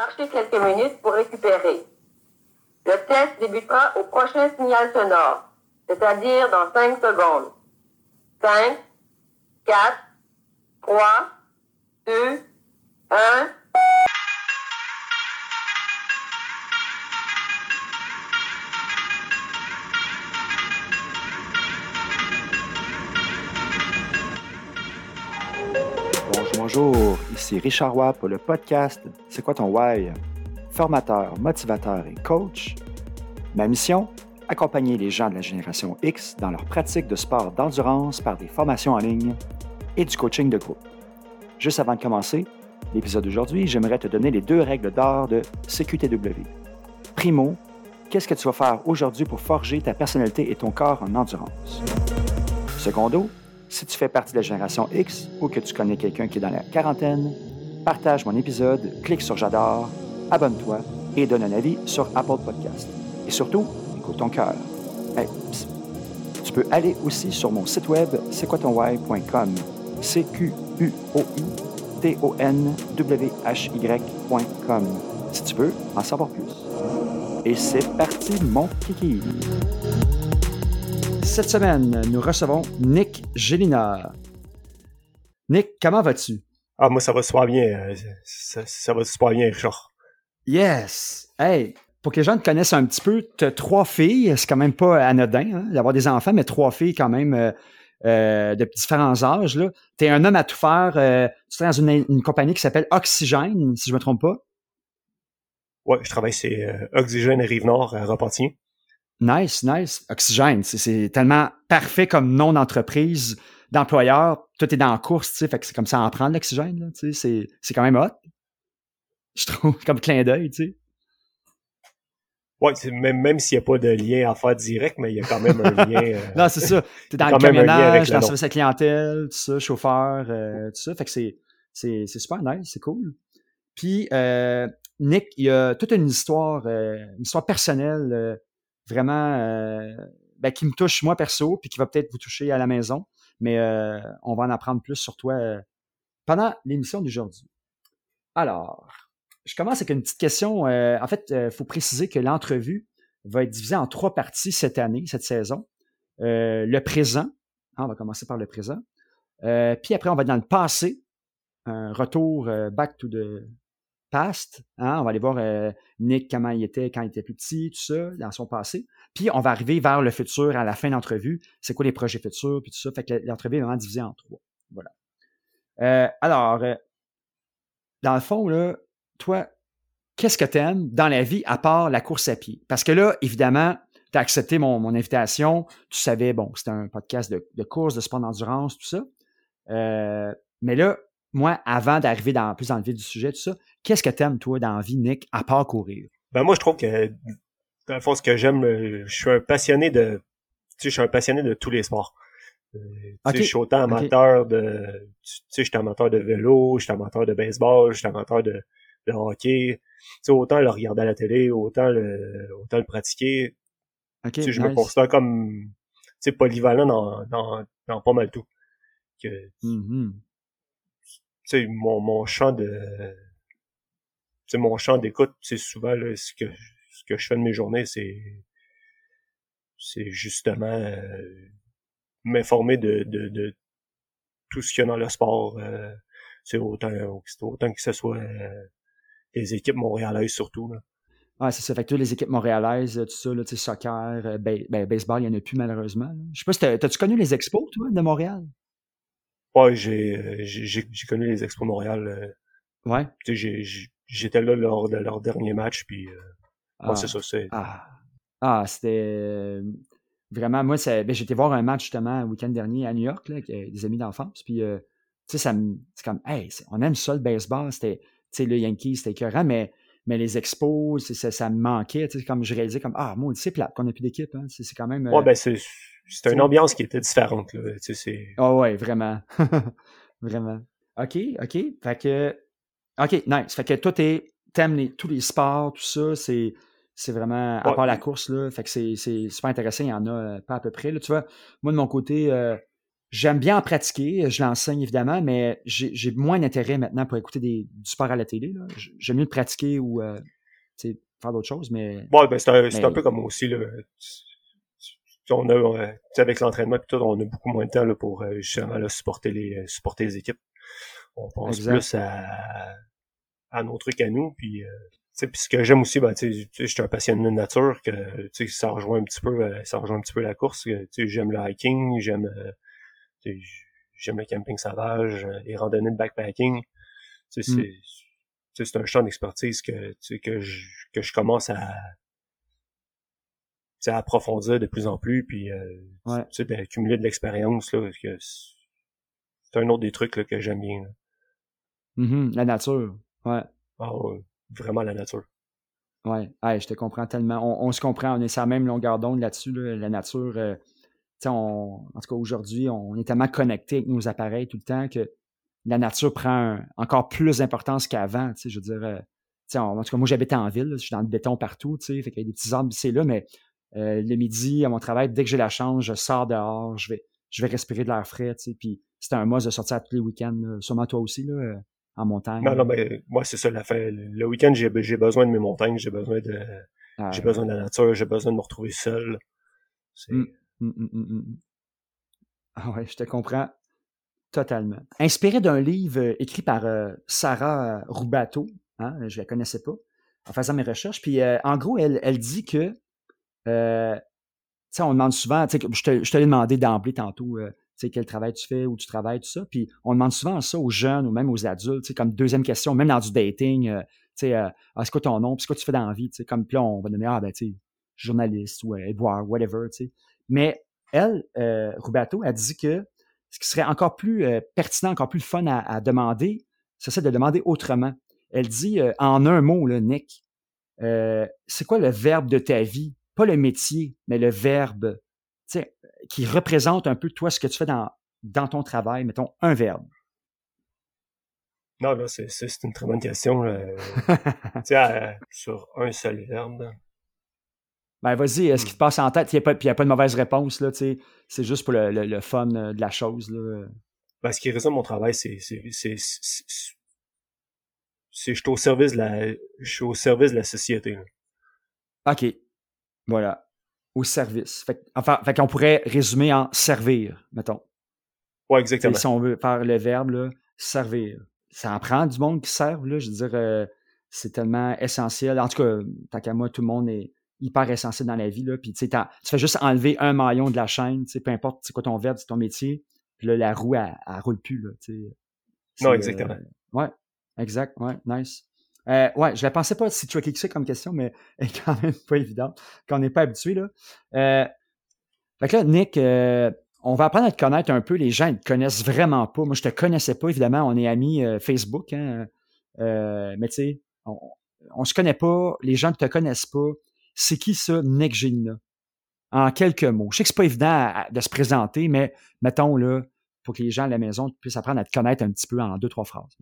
marcher quelques minutes pour récupérer. Le test débutera au prochain signal sonore, c'est-à-dire dans 5 secondes. 5, 4, 3, 2, 1. Bonjour, ici Richard Roy pour le podcast C'est quoi ton why? Formateur, motivateur et coach. Ma mission? Accompagner les gens de la génération X dans leur pratique de sport d'endurance par des formations en ligne et du coaching de groupe. Juste avant de commencer, l'épisode d'aujourd'hui, j'aimerais te donner les deux règles d'or de CQTW. Primo, qu'est-ce que tu vas faire aujourd'hui pour forger ta personnalité et ton corps en endurance? Secondo, si tu fais partie de la génération X ou que tu connais quelqu'un qui est dans la quarantaine, partage mon épisode, clique sur J'adore, abonne-toi et donne un avis sur Apple Podcast. Et surtout, écoute ton cœur. Tu peux aller aussi sur mon site web c'est quoi ton why.com. C Q U O I T O N W H Y.com. Si tu veux en savoir plus. Et c'est parti mon kiki. Cette semaine, nous recevons Nick Gélina. Nick, comment vas-tu? Ah, moi, ça va super bien. euh, Ça, ça va super bien, Richard. Yes! Hey, pour que les gens te connaissent un petit peu, tu as trois filles, c'est quand même pas anodin hein, d'avoir des enfants, mais trois filles quand même euh, euh, de différents âges. Tu es un homme à tout faire. euh, tu travailles dans une, une compagnie qui s'appelle Oxygène, si je me trompe pas? Ouais, je travaille chez Oxygène Rive-Nord à Repentigny. Nice, nice. Oxygène, c'est- tellement parfait comme nom d'entreprise, d'employeur. Tout est dans la course, tu sais, fait que c'est comme ça en prendre l'oxygène, là, tu sais, c'est- c'est quand même hot. Je trouve, comme clin d'œil, tu sais. Ouais, même, même s'il n'y a pas de lien à faire direct, mais il y a quand même un lien. euh, Non, c'est ça. T'es dans le camionnage, dans le service à clientèle, tout ça, chauffeur, euh, tout ça. Fait que c'est, c'est, c'est super nice, c'est cool. Puis, euh, Nick, il y a toute une histoire, euh, une histoire personnelle, euh, vraiment, euh, ben, qui me touche moi perso, puis qui va peut-être vous toucher à la maison. Mais euh, on va en apprendre plus sur toi euh, pendant l'émission d'aujourd'hui. Alors, je commence avec une petite question. En fait, il faut préciser que l'entrevue va être divisée en trois parties cette année, cette saison. Le présent, hein, on va commencer par le présent. Puis après, on va dans le passé, un retour back to the past. Hein, on va aller voir euh, Nick, comment il était quand il était plus petit, tout ça, dans son passé. Puis on va arriver vers le futur à la fin d'entrevue. C'est quoi les projets futurs, puis tout ça. Fait que l'entrevue est vraiment divisée en trois. Voilà. Euh, alors, euh, dans le fond, là, toi, qu'est-ce que tu aimes dans la vie à part la course à pied? Parce que là, évidemment, tu as accepté mon, mon invitation. Tu savais, bon, c'était un podcast de, de course, de sport d'endurance, tout ça. Euh, mais là, moi, avant d'arriver dans, plus dans le vif du sujet, tout ça, qu'est-ce que tu aimes, toi, dans la vie, Nick, à part courir? Ben, moi, je trouve que, dans le fond, ce que j'aime, euh, je suis un passionné de, tu sais, je suis un passionné de tous les sports. Euh, tu sais, Ok, je suis autant amateur de, tu sais, je suis amateur de vélo, je suis amateur de baseball, je suis amateur de, de hockey. Tu sais, autant le regarder à la télé, autant le, autant le pratiquer. OK, Tu sais, je me considère comme, tu sais, polyvalent dans, dans, dans pas mal tout. Que, Mhm. Sais, mon, mon champ de, tu mon champ d'écoute, c'est souvent, ce que, ce que je fais de mes journées, c'est, c'est justement, euh, m'informer de, de, tout ce qu'il y a dans le sport, euh, c'est autant, autant que ce soit, euh, les équipes montréalaises surtout, là. C'est ça. Fait que les équipes montréalaises, tout ça, là, tu soccer, euh, ben, baseball, il n'y en a plus malheureusement. Je sais pas si t'as- t'as-tu connu les expos, toi, de Montréal? Ouais, j'ai, j'ai, j'ai connu les Expos Montréal, euh, Ouais. tu sais, j'ai- j'ai- j'étais là lors de leur dernier match, puis, euh, Ah. ouais, c'est ça, c'est, Ah, ah c'était euh, vraiment, moi, ça- ben, j'étais voir un match justement le week-end dernier à New York là, avec euh, des amis d'enfance. Puis, euh, tu sais, ça me- c'est comme, hey, on aime ça le baseball. C'était, tu sais, le Yankees, c'était écœurant, mais, mais les expos, ça, ça me manquait. Tu sais, comme je réalisais, comme, ah, moi, c'est plate qu'on n'a plus d'équipe. Hein, c'est quand même. euh, ouais, ben, c'est, une ambiance qui était différente, là, tu sais, c'est, Ah ouais, vraiment. vraiment. OK, OK. Fait que. OK, nice. Fait que toi, t'aimes les- tous les sports, tout ça. C'est, c'est vraiment. À Ouais. part la course, là. Fait que c'est, c'est super intéressant. Il y en a euh, pas à peu près. Là. Tu vois, moi, de mon côté, euh, j'aime bien en pratiquer, je l'enseigne évidemment, mais j'ai moins d'intérêt maintenant pour écouter des, du sport à la télé. J'aime mieux le pratiquer ou euh, faire d'autres choses, mais... Bon, ben c'est un, un, peu comme moi aussi. Là. On a, euh, avec l'entraînement tout, on a beaucoup moins de temps là, pour euh, justement là, supporter, les, supporter les équipes. On pense plus à, à nos trucs à nous, puis puis ce que j'aime aussi, ben, tu sais, je suis un passionné de nature, que ça rejoint un petit peu, ça rejoint un petit peu la course. J'aime le hiking, j'aime j'aime le camping sauvage, les randonnées de backpacking. C'est mm. c'est un champ d'expertise que que je que je commence à à approfondir de plus en plus puis euh, ouais. d'accumuler de l'expérience là c'est un autre des trucs là, que j'aime bien mm-hmm. la nature ouais ah, vraiment la nature. Ouais, je te comprends tellement. On, se comprend, on est sur la même longueur d'onde là-dessus. La nature, euh, on, en tout cas aujourd'hui, on est tellement connecté avec nos appareils tout le temps que la nature prend encore plus d'importance qu'avant. Je veux dire, euh, en tout cas, moi j'habite en ville, je suis dans le béton partout, fait qu'il y a des petits arbres, c'est là, mais euh, le midi, à mon travail, dès que j'ai la chance, je sors dehors, je vais, je vais respirer de l'air frais, puis c'est un must de sortir tous les week-ends, sûrement toi aussi, là en montagne? Non, non, mais moi, c'est ça l'affaire. Le week-end, j'ai, besoin de mes montagnes, j'ai besoin de, ah, j'ai besoin de la nature, j'ai besoin de me retrouver seul. Hum, hum, hum, ah ouais, je te comprends totalement. Inspiré d'un livre euh, écrit par euh, Sarah Roubato, hein, je la connaissais pas, en faisant mes recherches. Puis, euh, en gros, elle, elle dit que, euh, on demande souvent, je te, je te l'ai demandé d'emblée tantôt, sais, quel travail tu fais, où tu travailles, tout ça. Puis on demande souvent ça aux jeunes ou même aux adultes, comme deuxième question, même dans du dating, euh, tu sais, euh, ah, c'est quoi ton nom, puis c'est quoi tu fais dans la vie, tu comme puis on va donner, ah ben, tu journaliste ou euh, whatever, tu sais. Mais elle, euh, Rubato, a dit que ce qui serait encore plus euh, pertinent, encore plus fun à, à demander, c'est de demander autrement. Elle dit en un mot, là, Nick, c'est quoi le verbe de ta vie? Pas le métier, mais le verbe qui représente un peu toi ce que tu fais dans, dans ton travail, mettons un verbe? Non, là, c'est, une très bonne question. euh, sur un seul verbe. Ben, vas-y, est-ce qu'il te passe en tête? Il n'y a, a, pas de mauvaise réponse, là, c'est juste pour le, le, fun euh, de la chose, là. Ben, ce qui résume mon travail, c'est, c'est, c'est, je suis au service de la, je suis au service de la société, OK. Voilà au service. Fait, enfin, fait qu'on pourrait résumer en servir, mettons. Ouais, exactement. si on veut faire le verbe, là, servir. Ça en prend du monde qui serve, là. Je veux dire, euh, c'est tellement essentiel. En tout cas, tant qu'à moi, tout le monde est hyper essentiel dans la vie, là. Puis, tu sais, tu fais juste enlever un maillon de la chaîne, tu sais, peu importe c'est quoi ton verbe, c'est ton métier. Puis là, la roue, elle, elle roule plus, là. Non, exactement. Euh, ouais, exact, ouais, nice. Euh, ouais, je ne pensais pas si tu as ça comme question, mais elle est quand même pas évidente, quand on n'est pas habitué. Là. Euh, fait que là, Nick, euh, on va apprendre à te connaître un peu. Les gens ne te connaissent vraiment pas. Moi, je te connaissais pas, évidemment. On est amis euh, Facebook, hein, euh, mais tu sais, on, on se connaît pas. Les gens ne te connaissent pas. C'est qui ça, Nick Gilna? En quelques mots. Je sais que c'est pas évident de se présenter, mais mettons là, pour que les gens à la maison puissent apprendre à te connaître un petit peu en deux, trois phrases.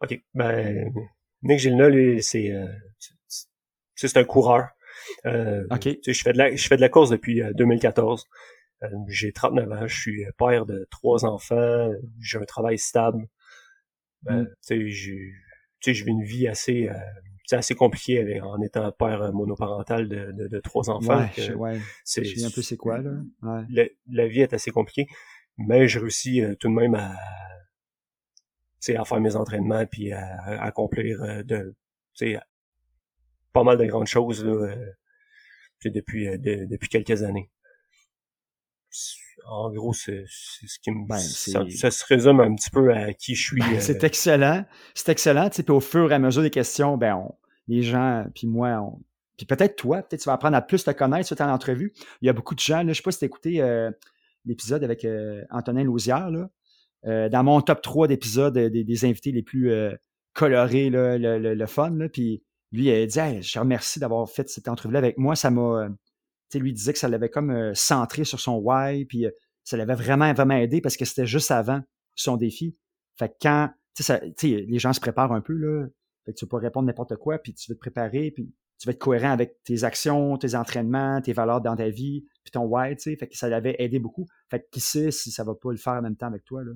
OK. Ben, Nick Gilna, lui, c'est, euh, c'est un coureur. Euh, OK. Je fais de la, je fais de la course depuis 2014. Euh, euh, j'ai 39 ans, je suis père de trois enfants, j'ai un travail stable. Ben, mm. Tu sais, je vis une vie assez, euh, assez compliquée avec, en étant père monoparental de, de, de trois enfants. Ouais, je, ouais. C'est, un peu c'est quoi, là. Ouais. La, la, vie est assez compliquée, mais je réussis tout de même à à faire mes entraînements puis à, accomplir euh, de pas mal de grandes choses là, euh, depuis euh, depuis quelques années. En gros, c'est ce qui me ben, ça, se résume un petit peu à qui je suis. Ben, c'est excellent, c'est excellent. Puis au fur et à mesure des questions, ben on, les gens puis moi, on, puis peut-être toi, peut-être tu vas apprendre à plus te connaître sur en entrevue. Il y a beaucoup de gens, là, je sais pas si tu as écouté l'épisode avec Antonin Lousière, là. Euh, dans mon top 3 d'épisodes euh, des, invités les plus euh, colorés, le, le, fun. Là, puis lui, il dit Je te remercie d'avoir fait cette entrevue-là avec moi. Ça m'a. Lui disait que ça l'avait comme centré sur son why, puis ça l'avait vraiment, vraiment aidé parce que c'était juste avant son défi. Fait que quand. Tu les gens se préparent un peu, là. Fait que tu peux répondre n'importe quoi, puis tu veux te préparer, puis tu vas être cohérent avec tes actions, tes entraînements, tes valeurs dans ta vie, puis ton wide, tu sais, fait que ça l'avait aidé beaucoup. Fait que qui sait si ça va pas le faire en même temps avec toi, là.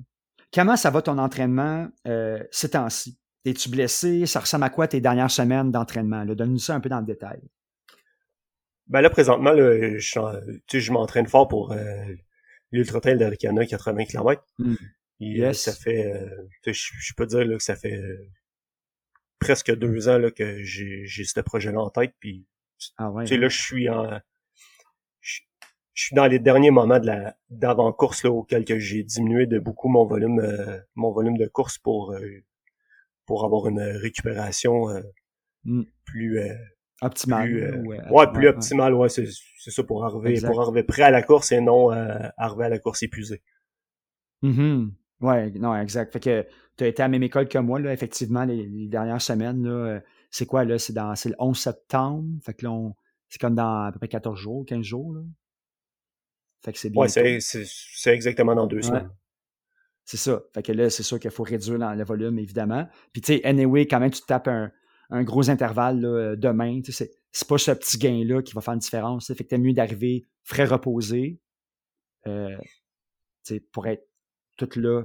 Comment ça va ton entraînement euh, ces temps-ci? Es-tu blessé? Ça ressemble à quoi tes dernières semaines d'entraînement? Donne-nous ça un peu dans le détail. Ben là, présentement, là, je, je m'entraîne fort pour euh, l'Ultra Trail d'Aricana, 80 km. yes. Ça fait, euh, je, je, peux dire là, que ça fait euh, presque deux ans là, que j'ai ce projet-là en tête. Puis, ah ouais, là, je suis en, je, suis dans les derniers moments de la d'avant-course là, auquel j'ai diminué de beaucoup mon volume, euh, mon volume de course pour pour avoir une récupération mm. plus Optimal. Plus, euh, ouais, plus optimal, ouais, c'est ça pour arriver, pour arriver prêt à la course et non euh, arriver à la course épuisé. Mm Ouais, non, exact. Fait que tu as été à la même école que moi, là, effectivement, les, dernières semaines, là, euh, c'est quoi, là? C'est dans c'est le 11 septembre. Fait que là, c'est comme dans à peu près 14 jours, 15 jours, là. Fait que c'est bien. Ouais, c'est exactement dans deux semaines. C'est ça. Fait que là, c'est sûr qu'il faut réduire le volume, évidemment. Puis, tu sais, anyway, quand même, tu te tapes un, un gros intervalle là, euh, demain. Tu sais, c'est pas ce petit gain-là qui va faire une différence. Fait que t'es mieux d'arriver frais reposé euh, pour être tout là,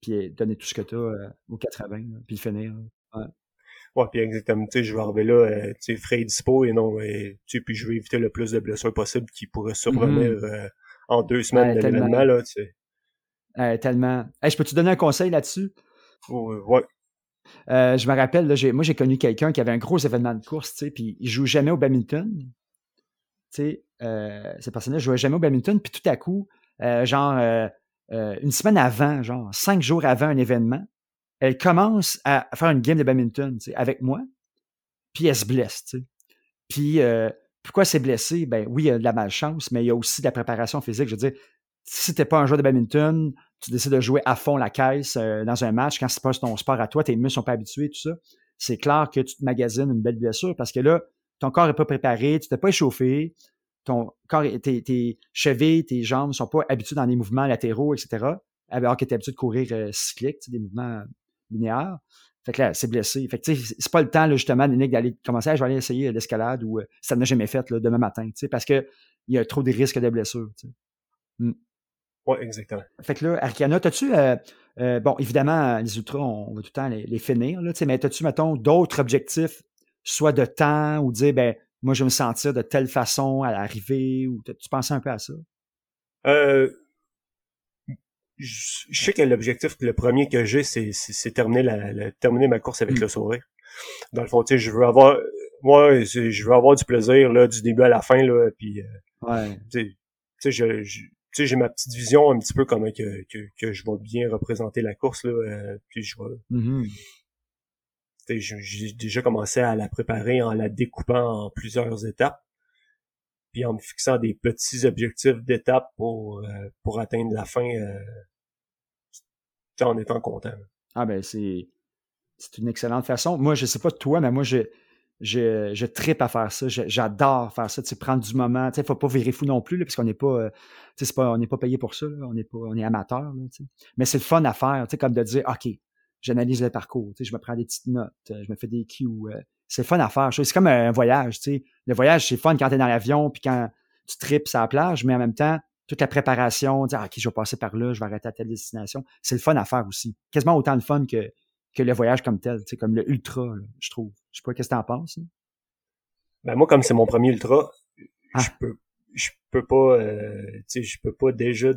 puis donner tout ce que tu as euh, aux 80, puis finir. Ouais. Ouais, puis exactement, tu sais, je vais arriver là, euh, tu sais, frais et dispo, et non, tu sais, puis je vais éviter le plus de blessures possible qui pourraient survenir mm-hmm. en deux semaines de l'événement, là, tu sais. tellement. je peux te donner un conseil là-dessus? ouais. Euh, je me rappelle, moi, j'ai connu quelqu'un qui avait un gros événement de course, tu puis il joue jamais au badminton. Tu sais, euh, cette personne-là jouait jamais au badminton, puis tout à coup, euh, genre, une semaine avant, genre, cinq jours avant un événement, elle commence à faire une game de badminton, avec moi, puis elle se blesse, tu sais. Puis, pourquoi elle s'est blessée? Ben oui, il y a de la malchance, mais il y a aussi de la préparation physique. Je veux dire, si t'es pas un joueur de badminton, tu décides de jouer à fond la caisse euh, dans un match, quand c'est pas ton sport à toi, tes muscles sont pas habitués, tout ça, c'est clair que tu te magasines une belle blessure parce que là, ton corps est pas préparé, tu t'es pas échauffé, ton corps, tes, tes chevilles, tes jambes sont pas habitués dans des mouvements latéraux, etc. Alors que tu es habitué de courir euh, cyclique, des mouvements linéaires. Fait que là, c'est blessé. Fait que c'est pas le temps, là, justement, d'aller commencer à aller essayer l'escalade ou euh, ça n'a jamais fait là, demain matin, parce que il y a trop de risques de blessures. Mm. Oui, exactement. Fait que là, Arcana, as-tu, euh, euh, bon, évidemment, les ultras, on, va tout le temps les, finir, là, mais as-tu, mettons, d'autres objectifs, soit de temps ou dire, ben, moi, je vais me sentir de telle façon à l'arrivée ou tu pensais un peu à ça? Euh, je, sais que l'objectif, le premier que j'ai, c'est, c'est, terminer, la, terminer ma course avec mmh. le sourire. Dans le fond, tu sais, je veux avoir, moi, je veux avoir du plaisir, là, du début à la fin, là, puis, ouais. tu sais, je, je tu sais, j'ai ma petite vision un petit peu comme que, que, que je vais bien représenter la course, là, euh, puis je vais... Mm-hmm. J'ai déjà commencé à la préparer en la découpant en plusieurs étapes, puis en me fixant des petits objectifs d'étape pour, euh, pour atteindre la fin euh, en étant content. Ah ben c'est c'est une excellente façon. Moi, je sais pas toi, mais moi, je, je, je tripe à faire ça. J'adore faire ça. Tu sais, prendre du moment. Tu sais, faut pas virer fou non plus, là, parce qu'on n'est pas, euh, tu sais, pas, on n'est pas payé pour ça. On est pas, on est amateur. Mais c'est le fun à faire. Tu sais, comme de dire, OK, j'analyse le parcours. Tu sais, je me prends des petites notes. Euh, je me fais des cues. Euh, c'est le fun à faire. C'est comme un voyage. Tu sais. Le voyage, c'est fun quand tu es dans l'avion, puis quand tu tripes sur la plage, mais en même temps, toute la préparation, dire, OK, je vais passer par là, je vais arrêter à telle destination. C'est le fun à faire aussi. Quasiment autant de fun que, que le voyage comme tel, tu sais, comme le ultra, je trouve. Je sais pas qu'est-ce que t'en penses. Ben moi, comme c'est mon premier ultra, ah. je peux je peux pas euh, tu sais, je peux pas déjà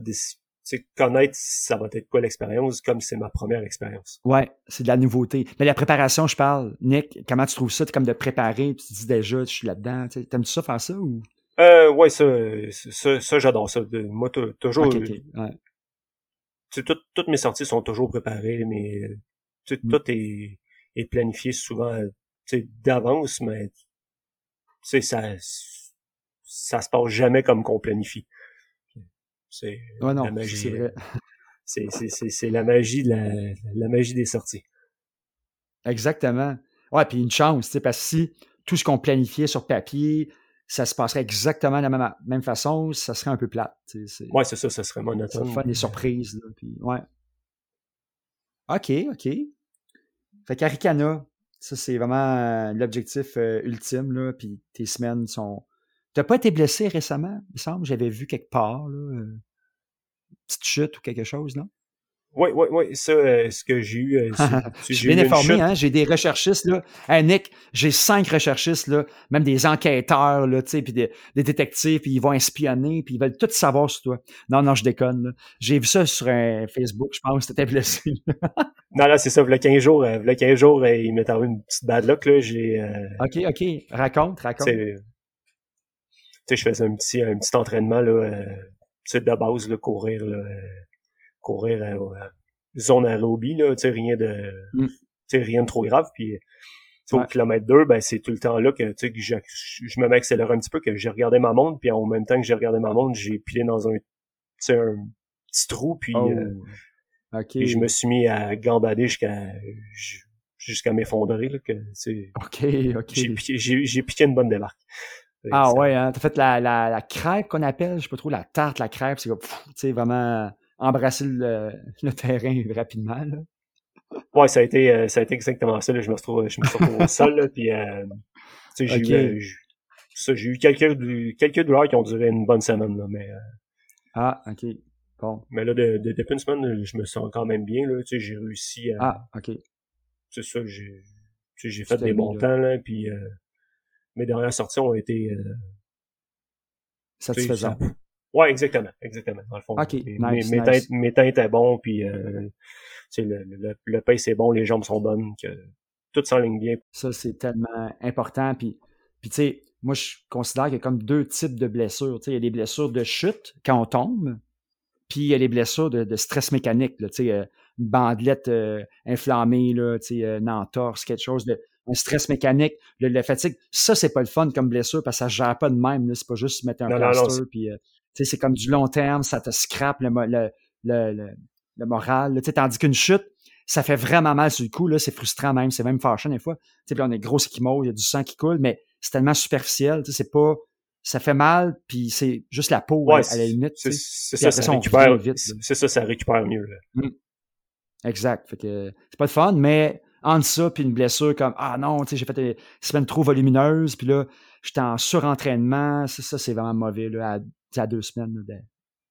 connaître ça va être quoi l'expérience comme c'est ma première expérience. Ouais, c'est de la nouveauté. Mais la préparation, je parle. Nick, comment tu trouves ça? comme de préparer, tu te dis déjà, je suis là-dedans. T'aimes-tu ça faire ça ou? Euh, ouais, ça, ça, ça j'adore ça. Moi, toujours. Okay, ouais. toutes mes sorties sont toujours préparées, mais Mm. Tout est, est planifié souvent d'avance, mais ça, ça se passe jamais comme qu'on planifie. C'est la magie. C'est la magie de la, la, magie des sorties. Exactement. Ouais, puis une chance, parce que si tout ce qu'on planifiait sur papier, ça se passerait exactement de la même, même façon, ça serait un peu plate. Ouais, c'est ça, ça serait monotone. Ça des surprises. Là, puis, ouais. OK, OK. Fait qu'Aricana, ça, c'est vraiment euh, l'objectif euh, ultime, là. Puis tes semaines sont. T'as pas été blessé récemment, il me semble, j'avais vu quelque part, là, euh, petite chute ou quelque chose, non? Oui, oui, oui, ça, euh, ce que j'ai eu. euh, Je suis bien informé, hein? J'ai des recherchistes, là. Hey, Nick, j'ai cinq recherchistes, là, même des enquêteurs, là, tu sais, puis des, des détectives, puis ils vont espionner, puis ils veulent tout savoir sur toi. Non, non, je déconne. J'ai vu ça sur un Facebook, je pense, t'étais blessé. Non, là, c'est ça, il y a 15 jours, euh, v'là 15 jours, il m'est arrivé une petite bad luck, là. J'ai, euh, OK, OK. Raconte, raconte. tu sais, je faisais un petit, un petit entraînement, là, euh, de base, là, courir, là, courir, euh, euh, zone aérobie, là, tu sais, rien de, Mm. tu sais, rien de trop grave, puis, au Ouais. kilomètre 2, ben, c'est tout le temps là que, tu sais, que je, je me mets accéléré un petit peu, que j'ai regardé ma montre, puis en même temps que j'ai regardé ma montre, j'ai pilé dans un, un petit trou, puis, Oh. euh, je me suis mis à gambader jusqu'à, jusqu'à m'effondrer, là, que, OK, OK. j'ai piqué, j'ai, j'ai piqué une bonne débarque. Ah ça- ouais, hein, t'as fait la, la, la crêpe qu'on appelle, je sais pas trop, la tarte, la crêpe, c'est comme, tu sais, vraiment embrasser le, le terrain rapidement, là. Ouais, ça a été, euh, ça a été exactement ça. Là. Je me suis retrouvé, je me suis retrouvé au sol, là, puis euh, tu sais, j'ai eu, euh, j- ça, j'ai eu quelques, quelques douleurs qui ont duré une bonne semaine, là, mais, euh, Ah, OK. Bon. mais là, de, de- depuis une semaine, je me sens quand même bien, là, tu sais, j'ai réussi à, Ah, OK. c'est ça, j'ai, tu sais, j'ai fait des bons temps, là, puis euh, mes dernières sorties ont été, euh, Ouais, exactement, exactement, dans le fond. Mes, nice, mes, nice. teintes, mes teintes étaient bons, puis euh, le, le, le pace est bon, les jambes sont bonnes, que tout s'enligne bien. Ça, c'est tellement important. Puis, puis tu sais, moi, je considère qu'il y a comme deux types de blessures. Tu sais, il y a des blessures de chute quand on tombe, puis il y a les blessures de, de stress mécanique. Là, tu sais, euh, une bandelette euh, inflammée, là, tu sais, une entorse, quelque chose de un stress mécanique, le, la fatigue. Ça, c'est pas le fun comme blessure parce que ça ne gère pas de même. C'est pas juste mettre un Non, non, non, plaster. puis, euh, sais, c'est comme du long terme, ça te scrape le, le, le, le, le moral. là. Tandis qu'une chute, ça fait vraiment mal sur le coup. là. C'est frustrant même. C'est même fâchant des fois. Tu sais, puis on est gros équimaux, il y a du sang qui coule, mais c'est tellement superficiel. Tu sais, c'est pas... Ça fait mal, puis c'est juste la peau, Ouais, à, à la limite. c'est ça, ça récupère, vite, là. c'est ça, ça récupère mieux, là. Exact. Fait que c'est pas le fun, mais entre ça puis une blessure comme Ah non, tu sais, j'ai fait une semaine trop volumineuse, puis là, j'étais en surentraînement. Ça, ça c'est vraiment mauvais là, à, deux semaines. là, de-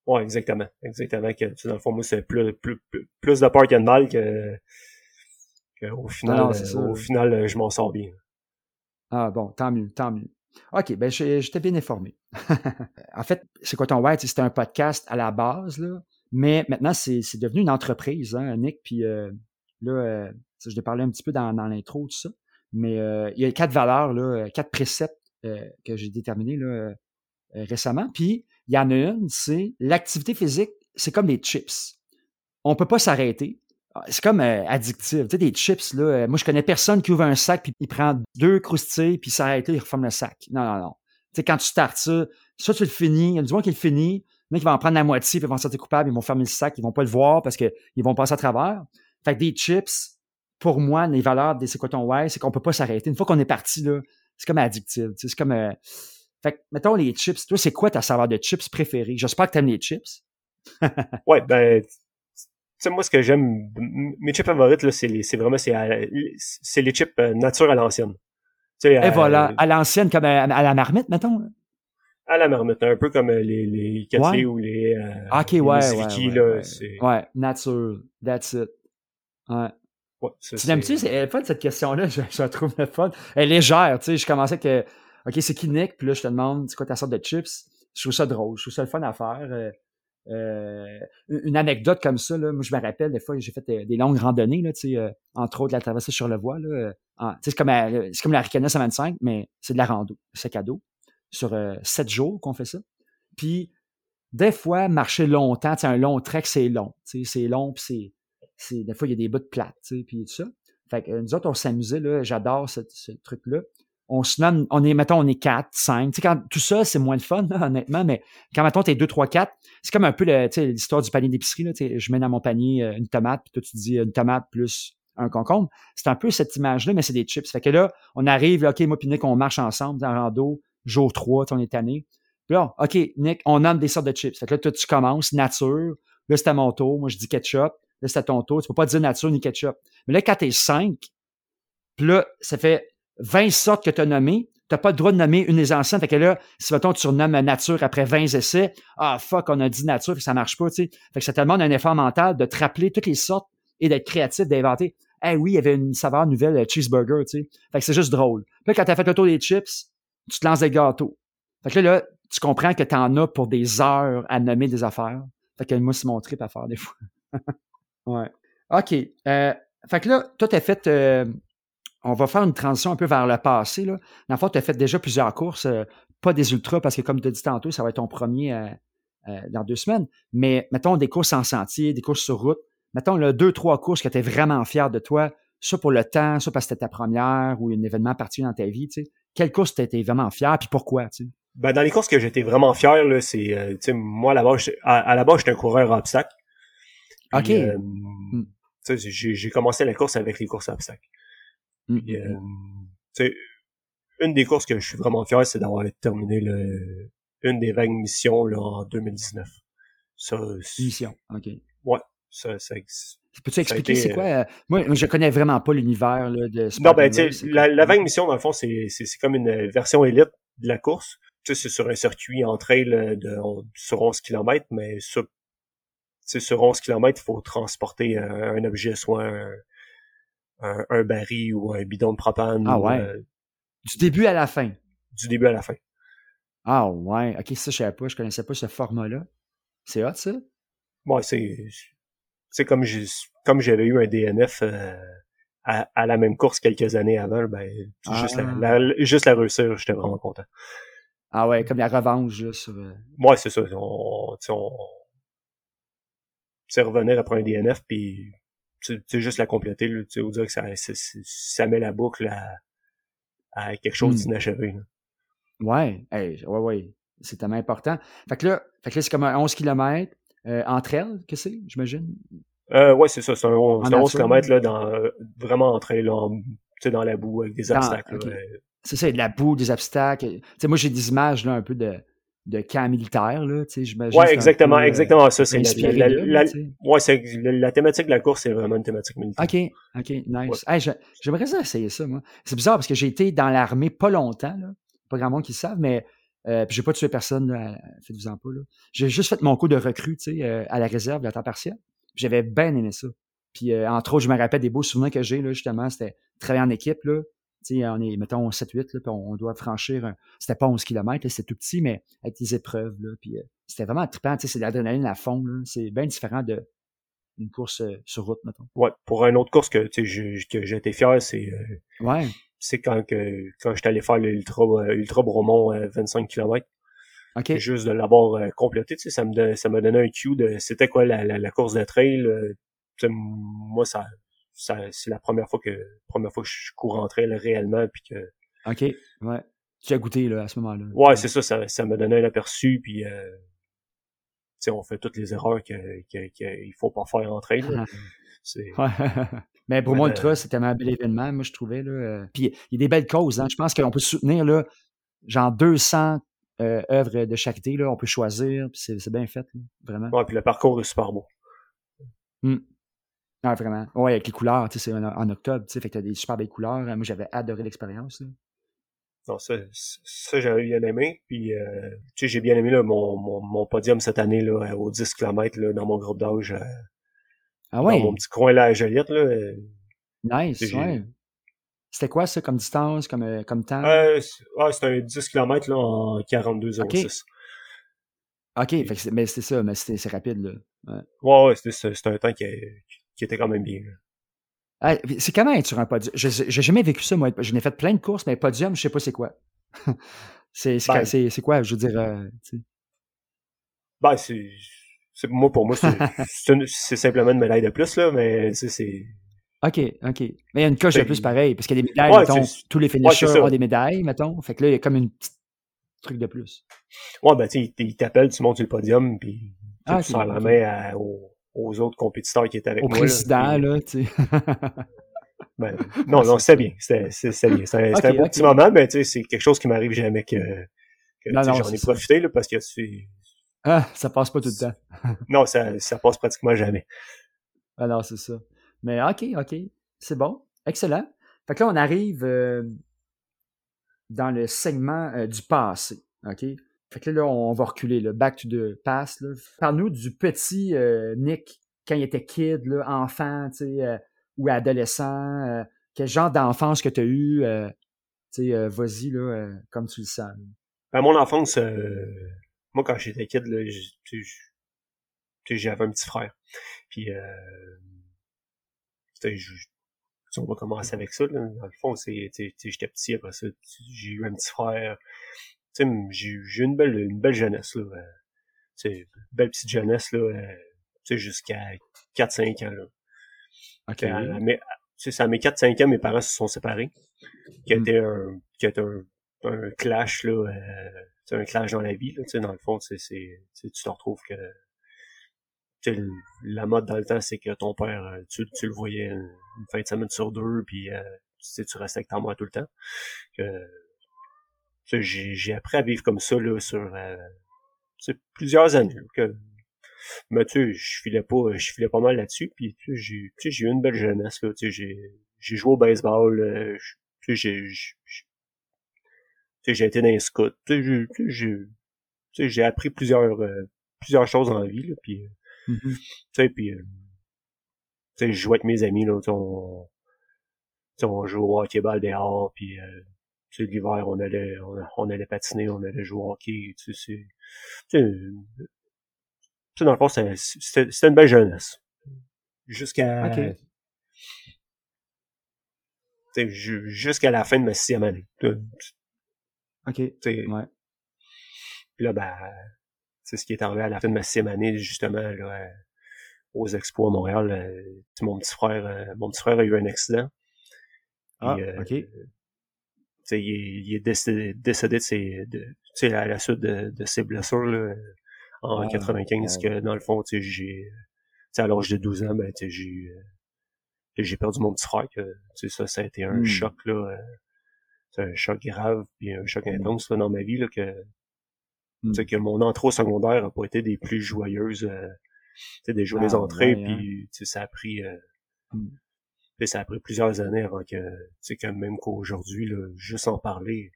Ouais, exactement. Exactement. Que, dans le fond, moi, c'est plus, plus, plus, de peur a de mal que, que au final, Non, c'est euh, au final, euh, je m'en sors bien. Ah bon, tant mieux, tant mieux. OK, ben j'étais bien informé. en fait, c'est quoi ton white? C'était un podcast à la base, là, mais maintenant, c'est c'est devenu une entreprise, hein, Nick. Puis euh, là, euh, je l'ai parlé un petit peu dans, dans l'intro, tout ça. Mais euh, il y a quatre valeurs, là, quatre préceptes que j'ai déterminés là, euh, euh, récemment. Puis il y en a une, c'est l'activité physique, c'est comme les chips. On peut pas s'arrêter. Ah, C'est comme euh, addictif. Tu sais, des chips, là. euh, moi, je connais personne qui ouvre un sac puis il prend deux croustilles puis s'arrête là, il referme le sac. Non, non, non. Tu sais, quand tu startes ça, soit tu le finis, du monde qui le finit, il y en en prendre la moitié puis ils vont se sentir coupables, ils vont fermer le sac, ils vont pas le voir parce qu'ils vont passer à travers. Fait que des chips, pour moi, les valeurs des c'est quoi c'est qu'on peut pas s'arrêter. Une fois qu'on est parti, là, c'est comme addictif. C'est comme. euh, Fait que, mettons les chips. Toi, c'est quoi ta saveur de chips préférée? J'espère que t'aimes les chips. Ouais, ben, tu sais, moi, ce que j'aime, mes chips favorites, là, c'est c'est vraiment, c'est, à- c'est les chips euh, nature à l'ancienne. Tu sais, Et à, voilà, à l'ancienne, comme à, à la marmite, mettons. à la marmite, un peu comme euh, les, les Catley Ouais. ou les, euh, Ah, Ok, les ouais, ouais, là, ouais. c'est, Ouais, nature, that's it. Ouais. Ouais, Tu c'est- l'aimes-tu? C'est elle est fun, cette question-là? Je, je la trouve le fun. Elle est légère, tu sais. Je commençais que, OK, c'est qui Nick? Puis là, je te demande, c'est quoi ta sorte de chips? Je trouve ça drôle. Je trouve ça le fun à faire. Euh, euh, une anecdote comme ça, là, moi, je me rappelle, des fois, j'ai fait des, des longues randonnées, là, tu sais, euh, entre autres, la traversée sur le voie, là. euh, en- tu sais, c'est comme, à- c'est comme la Ricanas 125, mais c'est de la rando, à dos. Sur euh, sept jours qu'on fait ça. Puis, des fois, marcher longtemps, tu sais, un long trek, c'est long. Tu sais, c'est long, puis c'est, c'est, des fois, il y a des bouts de plate, tu sais, puis tout ça. Fait que nous autres, on s'amusait, là, j'adore ce, ce truc-là. On se nomme, on est, mettons, on est quatre, cinq. Tu sais, quand tout ça, c'est moins le fun, honnêtement, mais quand, mettons, t'es deux, trois, quatre, c'est comme un peu le, l'histoire du panier d'épicerie, là, je mets dans mon panier euh, une tomate, puis toi, tu dis euh, une tomate plus un concombre. C'est un peu cette image-là, mais c'est des chips. Fait que là, on arrive, là, OK, moi puis Nick, on marche ensemble en rando, jour 3, tu sais, on est tanné. Puis là, OK, Nick, on nomme des sortes de chips. Fait que là, toi, tu commences, nature. Là, c'est à mon tour. Moi, je dis ketchup. Là, c'est à ton tour. Tu peux pas dire nature ni ketchup. Mais là, quand t'es 5, puis là, ça fait 20 sortes que tu as nommées, t'as pas le droit de nommer une des anciennes. Fait que là, si mettons, tu renommes nature après 20 essais, ah fuck, on a dit nature, que ça marche pas, tu sais. Fait que ça te demande un effort mental de te rappeler toutes les sortes et d'être créatif, d'inventer. Eh oui, il y avait une saveur nouvelle cheeseburger, tu sais. Fait que c'est juste drôle. Puis là, quand t'as fait le tour des chips, tu te lances des gâteaux. Fait que là, là tu comprends que t'en as pour des heures à nommer des affaires. Fait que moi, c'est mon trip à faire des fois. ouais. OK. Euh, fait que là, toi, t'as fait... Euh, on va faire une transition un peu vers le passé. Là. Dans le fond, tu fait déjà plusieurs courses, euh, pas des ultras, parce que comme tu as dit tantôt, ça va être ton premier dans deux semaines. Mais mettons des courses en sentier, des courses sur route. Mettons là, deux, trois courses que tu vraiment fier de toi, soit pour le temps, soit parce que c'était ta première ou un événement particulier dans ta vie. Tu sais. Quelle course tu étais vraiment fier, puis pourquoi? Tu sais? Ben, dans les courses que j'étais vraiment fier, là, c'est, moi, à, à la base, j'étais un coureur obstacle. OK. Hmm. j'ai commencé la course avec les courses obstacles. Mm, mm, euh, une des courses que je suis vraiment fier, c'est d'avoir terminé le, une des vagues missions là, en 2019. Ça, mission, ok. Ouais, ça, ça Peux-tu expliquer c'est quoi? Euh, moi, je connais vraiment pas l'univers de Non, ben, tu la, la vague mission, dans le fond, c'est, c'est, comme une version élite de la course. Tu sais, c'est sur un circuit en trail de, sur 11 km, mais sur, sur 11 km, il faut transporter un, un objet, soit un, un, un, baril ou un bidon de propane. Ah ouais. Euh, du début à la fin? Du début à la fin. Ah ouais. Ok, ça je savais pas, je connaissais pas ce format-là. C'est hot ça? Ouais, c'est. C'est comme j'ai comme j'avais eu un DNF euh, à, à, la même course quelques années avant, ben juste, la, ah. la, juste la réussir, j'étais vraiment content. Ah ouais, comme la revanche là, sur. Euh, ouais, c'est ça. On, on, c'est revenir après un DNF puis c'est juste la compléter, là, tu dire que ça, ça, met la boucle à, quelque chose hmm. d'inachevé. Ouais, ouais, ouais. C'est tellement important. Fait que là, fait que là c'est comme un 11 km euh, entre elles, que c'est, j'imagine? Euh, ouais, c'est ça, c'est un, 11 km là, dans, vraiment entre elles, sais dans la boue avec des obstacles. C'est ça, de la boue, des obstacles. sais moi, j'ai des images là, un peu de, de camp militaire, là, tu sais, j'imagine. Ouais, exactement, exactement ça. C'est la, la, ouais, c'est la, thématique de la course, c'est vraiment une thématique militaire. OK, OK, nice. J'aimerais ça essayer ça, moi. C'est bizarre parce que j'ai été dans l'armée pas longtemps, là. Pas grand monde qui le savent, mais euh, j'ai pas tué personne, faites-vous-en pas, là. J'ai juste fait mon coup de recrue, tu sais, euh, à la réserve, à temps partiel. J'avais bien aimé ça. Puis, euh, entre autres, je me rappelle des beaux souvenirs que j'ai, là, justement, c'était travailler en équipe, là on est, mettons, 7-8, puis on, doit franchir, c'était pas 11 km, c'était tout petit, mais avec des épreuves, là, puis euh, c'était vraiment trippant, c'est de l'adrénaline à fond, c'est bien différent de une course euh, sur route, mettons. Ouais, pour une autre course que, été fier, c'est euh, ouais. c'est quand que quand j'étais allé faire l'Ultra Ultra Bromont 25 km. Juste de l'avoir complété, ça me ça m'a donné un cue de c'était quoi la, la, course de trail. moi, ça c'est la première fois que première fois que je cours en trail réellement puis que OK, ouais. Tu as goûté là à ce moment-là. Ouais, c'est ça, ça ça m'a donné un aperçu puis euh, on fait toutes les erreurs qu'il que, que, faut pas faire en trail. Mais pour moi, le trust, c'était un bel événement, moi, je trouvais. Là. Euh. Puis il y a des belles causes. Hein. Je pense qu'on peut soutenir là, genre 200 euh, œuvres de charité. Là. On peut choisir, puis c'est bien fait, vraiment. Ouais, puis le parcours est super beau. Mmh. Ah, vraiment. Ouais, avec les couleurs, tu sais, c'est en, octobre, tu sais, fait que t'as des super belles couleurs. Moi, j'avais adoré l'expérience. Non, ça, ça j'avais bien aimé. Puis, euh, tu sais, j'ai bien aimé là, mon, mon, mon, podium cette année là, aux 10 km là, dans mon groupe d'âge. Euh, ah ouais? Dans mon petit coin là à Joliette. Là, euh, nice, ouais. C'était quoi ça comme distance, comme, comme temps? Euh, ouais, c'était un 10 km là, en 42,06. OK, okay fait mais c'est ça, mais c'est rapide. Là. Ouais, ouais, ouais c'était un temps qui, qui était quand même bien. Ah, c'est comment être sur un podium? J'ai jamais vécu ça, moi. Je n'ai fait plein de courses, mais podium, je sais pas c'est quoi. c'est ben c'est quoi, je veux dire. Euh, ben, c'est. Moi, pour moi, c'est simplement une médaille de plus, là, mais c'est. OK, OK. Mais il y a une coche de plus pareil, parce qu'il y a des médailles, mettons, tous les finishers ont des médailles, mettons. Fait que là, il y a comme une petite truc de plus. Ouais, ben, tu sais, il t'appelle, tu montes sur le podium, puis ah, tu sers la main à, au, aux autres compétiteurs qui étaient avec moi. Au président, là, tu sais. ben, non, non, c'est bien. C'était bien. C'était okay, un bon petit moment, mais tu sais, c'est quelque chose qui m'arrive jamais que, que j'en ai profité, là, parce que c'est... Ah, ça passe pas tout le temps. non, ça, ça passe pratiquement jamais. Alors, c'est ça. Mais OK, OK. C'est bon. Excellent. Fait que là, on arrive... Euh, dans le segment euh, du passé. OK? Fait que là, on va reculer, le back to the past. Parle-nous du petit euh, Nick quand il était kid, là, enfant, euh, ou adolescent. quel genre d'enfance que tu as eu? vas-y, là, comme tu le sens. Ben, mon enfance, moi, quand j'étais kid, là, j'avais un petit frère. Puis, on va commencer avec ça. Là. Dans le fond, j'étais petit après ça. J'ai eu un petit frère. J'ai eu une belle, une belle jeunesse. Là. Euh, une belle petite jeunesse là, euh, jusqu'à 4-5 ans. Là. OK. mais, c'est à mes 4-5 ans, mes parents se sont séparés. Qui a hmm. été un, qui a été un, un clash, là, euh, un clash dans la vie. Là, dans le fond, c'est, tu te retrouves que la mode dans le temps, c'est que ton père, euh, tu, tu le voyais une, fin de semaine sur deux, puis euh, tu, tu restais avec ta mère tout le temps. J'ai appris à vivre comme ça là, sur euh, plusieurs années. Que, mais tu sais, je filais pas, je filais pas mal là-dessus. Puis j'ai j'ai eu une belle jeunesse. Là, j'ai j'ai joué au baseball. Euh, j'ai j'ai été dans les scouts. J'ai j'ai appris plusieurs plusieurs choses la vie. Là, puis Mm-hmm. Tu sais, puis, euh, tu sais, je jouais avec mes amis, là, on, on jouait au hockey-ball dehors, puis, euh, tu sais, l'hiver, on allait, on, allait patiner, on allait jouer au hockey, tu sais, c'est, tu sais, dans le fond, c'était une belle jeunesse. Jusqu'à, okay. jusqu'à la fin de ma sixième année. OK. ouais. Puis là, ben, c'est ce qui est arrivé à la fin de ma sixième année, justement, là, euh, aux expos à Montréal. Euh, mon petit frère, euh, mon petit frère a eu un accident. Ah, ok. Il, il, est décédé, décédé de ses, de, à la suite de, de ses blessures là, en ah, 95, que dans le fond, j'ai, à l'âge de 12 ans, ben, j'ai, j'ai perdu mon petit frère. Que, ça, ça a été un hmm. choc là, c'est un choc grave, puis un choc hmm. intense là, dans ma vie là, que hmm. que mon entrée au secondaire a pas été des plus joyeuses. Euh, des joyeuses ah, entrées, hein. puis ça a pris euh, hmm. ça a pris plusieurs années avant que, tu sais, même qu'aujourd'hui, juste en parler,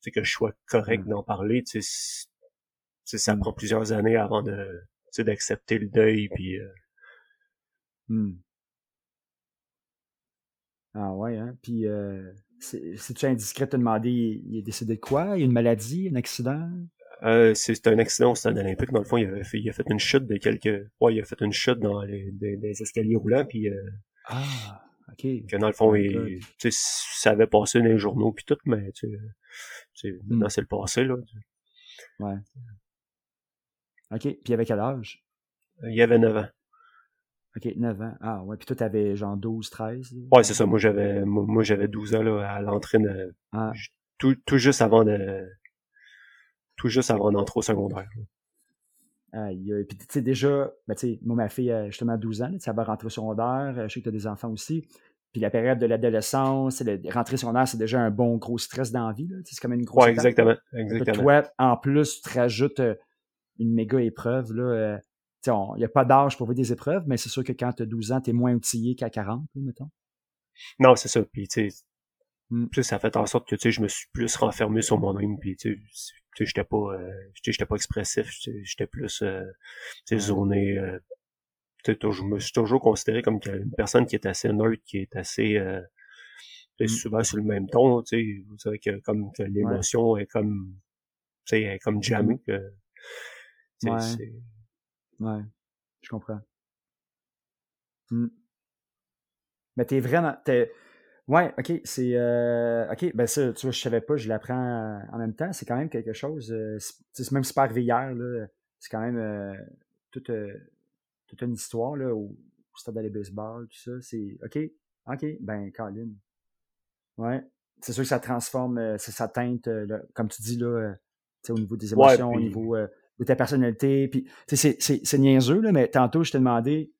c'est que je sois correct hmm. d'en parler, tu sais, ça prend plusieurs années avant de, d'accepter le deuil, puis. Euh... Ah ouais, hein. Puis, euh, c'est-tu indiscret de te demander, il est décédé de quoi? Il y a une maladie, un accident? Euh, c'est un accident au stade olympique. Dans le fond, il, a fait, il a fait une chute de quelques... Ouais, il a fait une chute dans les, des, escaliers roulants, puis... Euh, ah, Que dans le fond, il, ça avait passé dans les journaux, puis tout, mais tu sais, hmm. maintenant, c'est le passé, là. Ouais. OK. Puis il avait quel âge? Il y avait 9 ans. OK, 9 ans. Ah ouais, puis toi, t'avais genre 12, 13? Ouais, c'est ça. Moi, j'avais moi, j'avais 12 ans là, à l'entrée de... Ah. Tout, tout juste avant de tout juste avant d'entrer au secondaire. Aïe, puis tu sais, déjà, ben, tu sais, moi, ma fille a justement 12 ans, ça va rentrer au secondaire, je sais que tu as des enfants aussi. Puis la période de l'adolescence, rentrer au secondaire, c'est déjà un bon gros stress dans la vie. C'est comme une grosse. Ouais, exactement. exactement. Toi, en plus, tu te rajoutes euh, une méga épreuve. Là, euh, il n'y a pas d'âge pour voir des épreuves, mais c'est sûr que quand tu as 12 ans, tu es moins outillé qu'à 40, mettons. Non, c'est ça. Puis, tu sais, hmm. ça fait en sorte que tu sais, je me suis plus renfermé sur moi-même. Puis, tu sais, j'étais pas euh, j'étais pas expressif j'étais plus euh, zoné euh, je me suis toujours considéré comme une personne qui est assez neutre qui est assez euh, mm. souvent sur le même ton tu sais vous savez que comme que l'émotion est comme tu sais est comme jamais mm. que ouais. ouais je comprends mm. mais t'es vraiment t'es Ouais, ok, c'est euh, ok, ben ça, tu vois, je savais pas, je l'apprends en même temps. C'est quand même quelque chose. Euh, c'est même si pas arrivé hier, là, c'est quand même euh, toute, euh, toute une histoire là, au, stade de baseball, tout ça. C'est ok, ok, ben Colin. Ouais, c'est sûr que ça transforme, c'est sa teinte, comme tu dis là, au niveau des émotions, au niveau de ta personnalité. Puis, c'est niaiseux là, mais tantôt je t'ai demandé,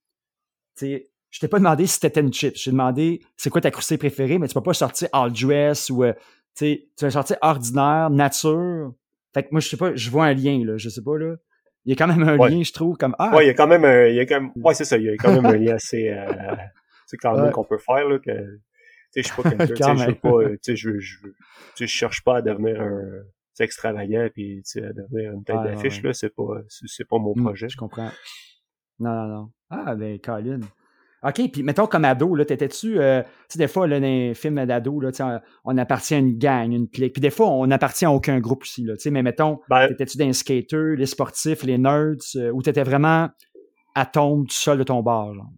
tu je t'ai pas demandé si t'étais une chip. Je t'ai demandé c'est quoi ta crustée préférée, mais tu peux pas sortir all dress ou euh, tu vas sortir ordinaire, nature. Fait que moi, je sais pas, je vois un lien, là. Je sais pas, là. Il y a quand même un lien, je trouve, comme Ah! Ouais, il y a quand même un. Il y a quand même, ouais, c'est ça, il y a quand même un lien assez. Euh, c'est quand même qu'on peut faire, là. Que, je suis pas quelqu'un, je veux pas, tu sais, je, je, je cherche pas à devenir un, extravagant puis à devenir une tête d'affiche là, c'est pas, c'est pas mon mmh, projet. je comprends. Non, non, non. Ah, ben, Colin. OK, puis mettons comme ado, là, t'étais-tu, euh, tu sais, des fois, là, dans les films d'ado, là, on, on appartient à une gang, une clique. Puis des fois, on n'appartient à aucun groupe aussi, là, tu sais, mais mettons, ben t'étais-tu des skaters, les sportifs, les nerds, euh, ou t'étais vraiment à tombe tout seul de ton bar, genre?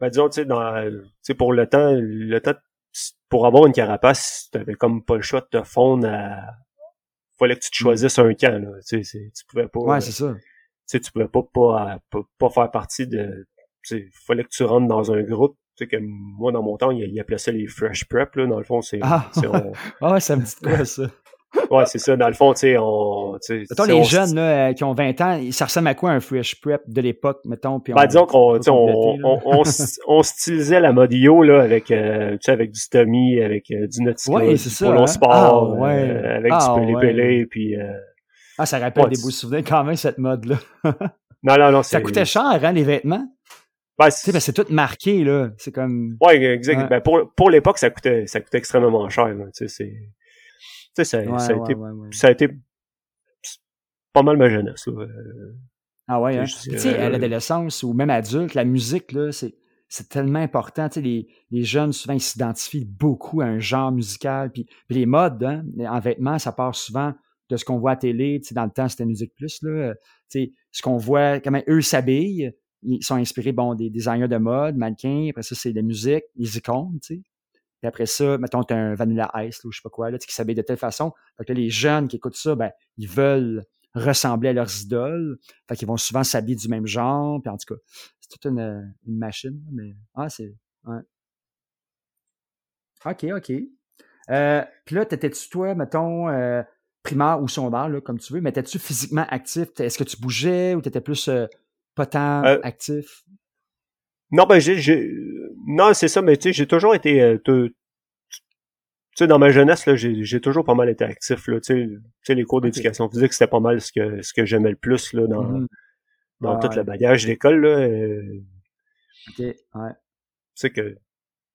Ben, disons, tu sais, dans, tu sais, pour le temps, le temps, pour avoir une carapace, t'avais comme pas le choix de te fondre à, fallait que tu te mmh. choisisses un camp, là, tu sais, tu pouvais pas. Ouais, c'est ça. Tu sais, tu pouvais pas, pas, pas faire partie de, il fallait que tu rentres dans un groupe. Tu sais, que moi, dans mon temps, il, il appelait ça les fresh prep, là. Dans le fond, c'est. Ah, ah ouais, ça me dit quoi, ça? ouais, c'est ça. Dans le fond, tu sais, on. Mettons, les jeunes là, euh, qui ont 20 ans, ça ressemble à quoi un fresh prep de l'époque, mettons? Puis ben, disons qu'on on, on, on, stylisait la mode yo là, avec, euh, tu sais, avec du Tommy, avec euh, du Nautica, ouais, du ça, Polo hein? Sport, ah, ouais. avec du Pelé ouais. Puis. ah, ça rappelle des beaux souvenirs quand même, cette mode-là. non, non, non. Ça coûtait cher, hein, les vêtements? Ben, c'est tout marqué, là. C'est comme. Ouais, exact. Ouais. Ben, pour, pour l'époque, ça coûtait, ça coûtait extrêmement cher, là. Tu sais, c'est. Tu sais, ça, ouais, ça, a ouais, été, ça a été pas mal ma jeunesse, là. Ah ouais, hein? Tu sais, à l'adolescence ou même adulte, la musique, là, c'est, c'est tellement important. Tu sais, les, les jeunes, souvent, ils s'identifient beaucoup à un genre musical. Puis, puis les modes, hein, en vêtements, ça part souvent de ce qu'on voit à télé. Tu sais, dans le temps, c'était Musique Plus, là. Tu sais, ce qu'on voit, comment eux s'habillent ils sont inspirés, bon, des designers de mode, mannequins, après ça, c'est la musique, les icônes, tu sais. Puis après ça, mettons, t'as un Vanilla Ice, ou je sais pas quoi, là, qui s'habille de telle façon. Fait que là, les jeunes qui écoutent ça, ben, ils veulent ressembler à leurs idoles. Fait qu'ils vont souvent s'habiller du même genre. Puis en tout cas, c'est toute une, une, machine, mais, ah, c'est. OK, OK. Euh, puis là, t'étais-tu, toi, mettons, euh, primaire ou secondaire, là, comme tu veux, mais étais-tu physiquement actif? Est-ce que tu bougeais ou t'étais plus euh, pas tant euh, actif? Non, ben j'ai, non, c'est ça, mais tu sais, j'ai toujours été, euh, tu sais, dans ma jeunesse là, j'ai toujours pas mal été actif là. Tu sais, les cours d'éducation physique, c'était pas mal ce que ce que j'aimais le plus là dans mm -hmm. dans tout le bagage d'école là. Euh, ok, ouais. Tu sais que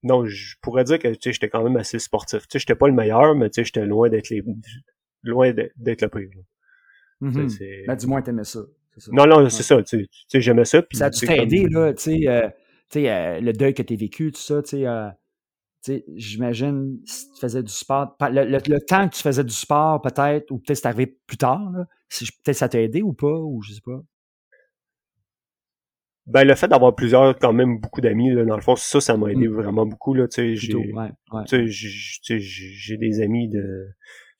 non, je pourrais dire que tu sais, j'étais quand même assez sportif. Tu sais, j'étais pas le meilleur, mais tu sais, j'étais loin d'être les loin d'être le pire. Mm -hmm. Ben, du moins, t'aimais ça. Ça. Non, non, c'est ça. Tu sais, j'aimais ça. ça a dû t'aider, comme... là, tu sais, euh, euh, le deuil que tu as vécu, tout ça, tu sais. Euh, j'imagine, si tu faisais du sport, le, le, le, temps que tu faisais du sport, peut-être, ou peut-être c'est arrivé plus tard, peut-être ça t'a aidé ou pas, ou je sais pas. Ben, le fait d'avoir plusieurs, quand même, beaucoup d'amis, dans le fond, ça, ça m'a aidé mmh. vraiment beaucoup, là, tu sais, j'ai, ouais, ouais. j'ai des amis de,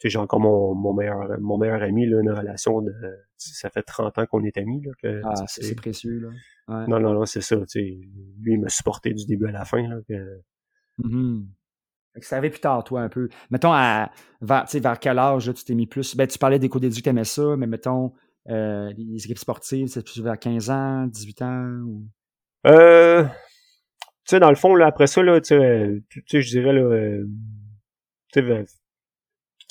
j'ai encore mon, mon meilleur mon meilleur ami là une relation de ça fait 30 ans qu'on est amis là que, ah c'est précieux là. Ouais. non non non c'est ça lui il m'a supporté du début à la fin là que mm -hmm. ça arrive plus tard toi un peu. Mettons à vers vers quel âge là, tu t'es mis plus? Ben tu parlais des cours d'éduc t'aimais ça mais mettons euh, les équipes sportives c'est plus vers 15 ans 18 ans ou? Euh tu sais dans le fond là après ça là tu sais je dirais là euh, tu sais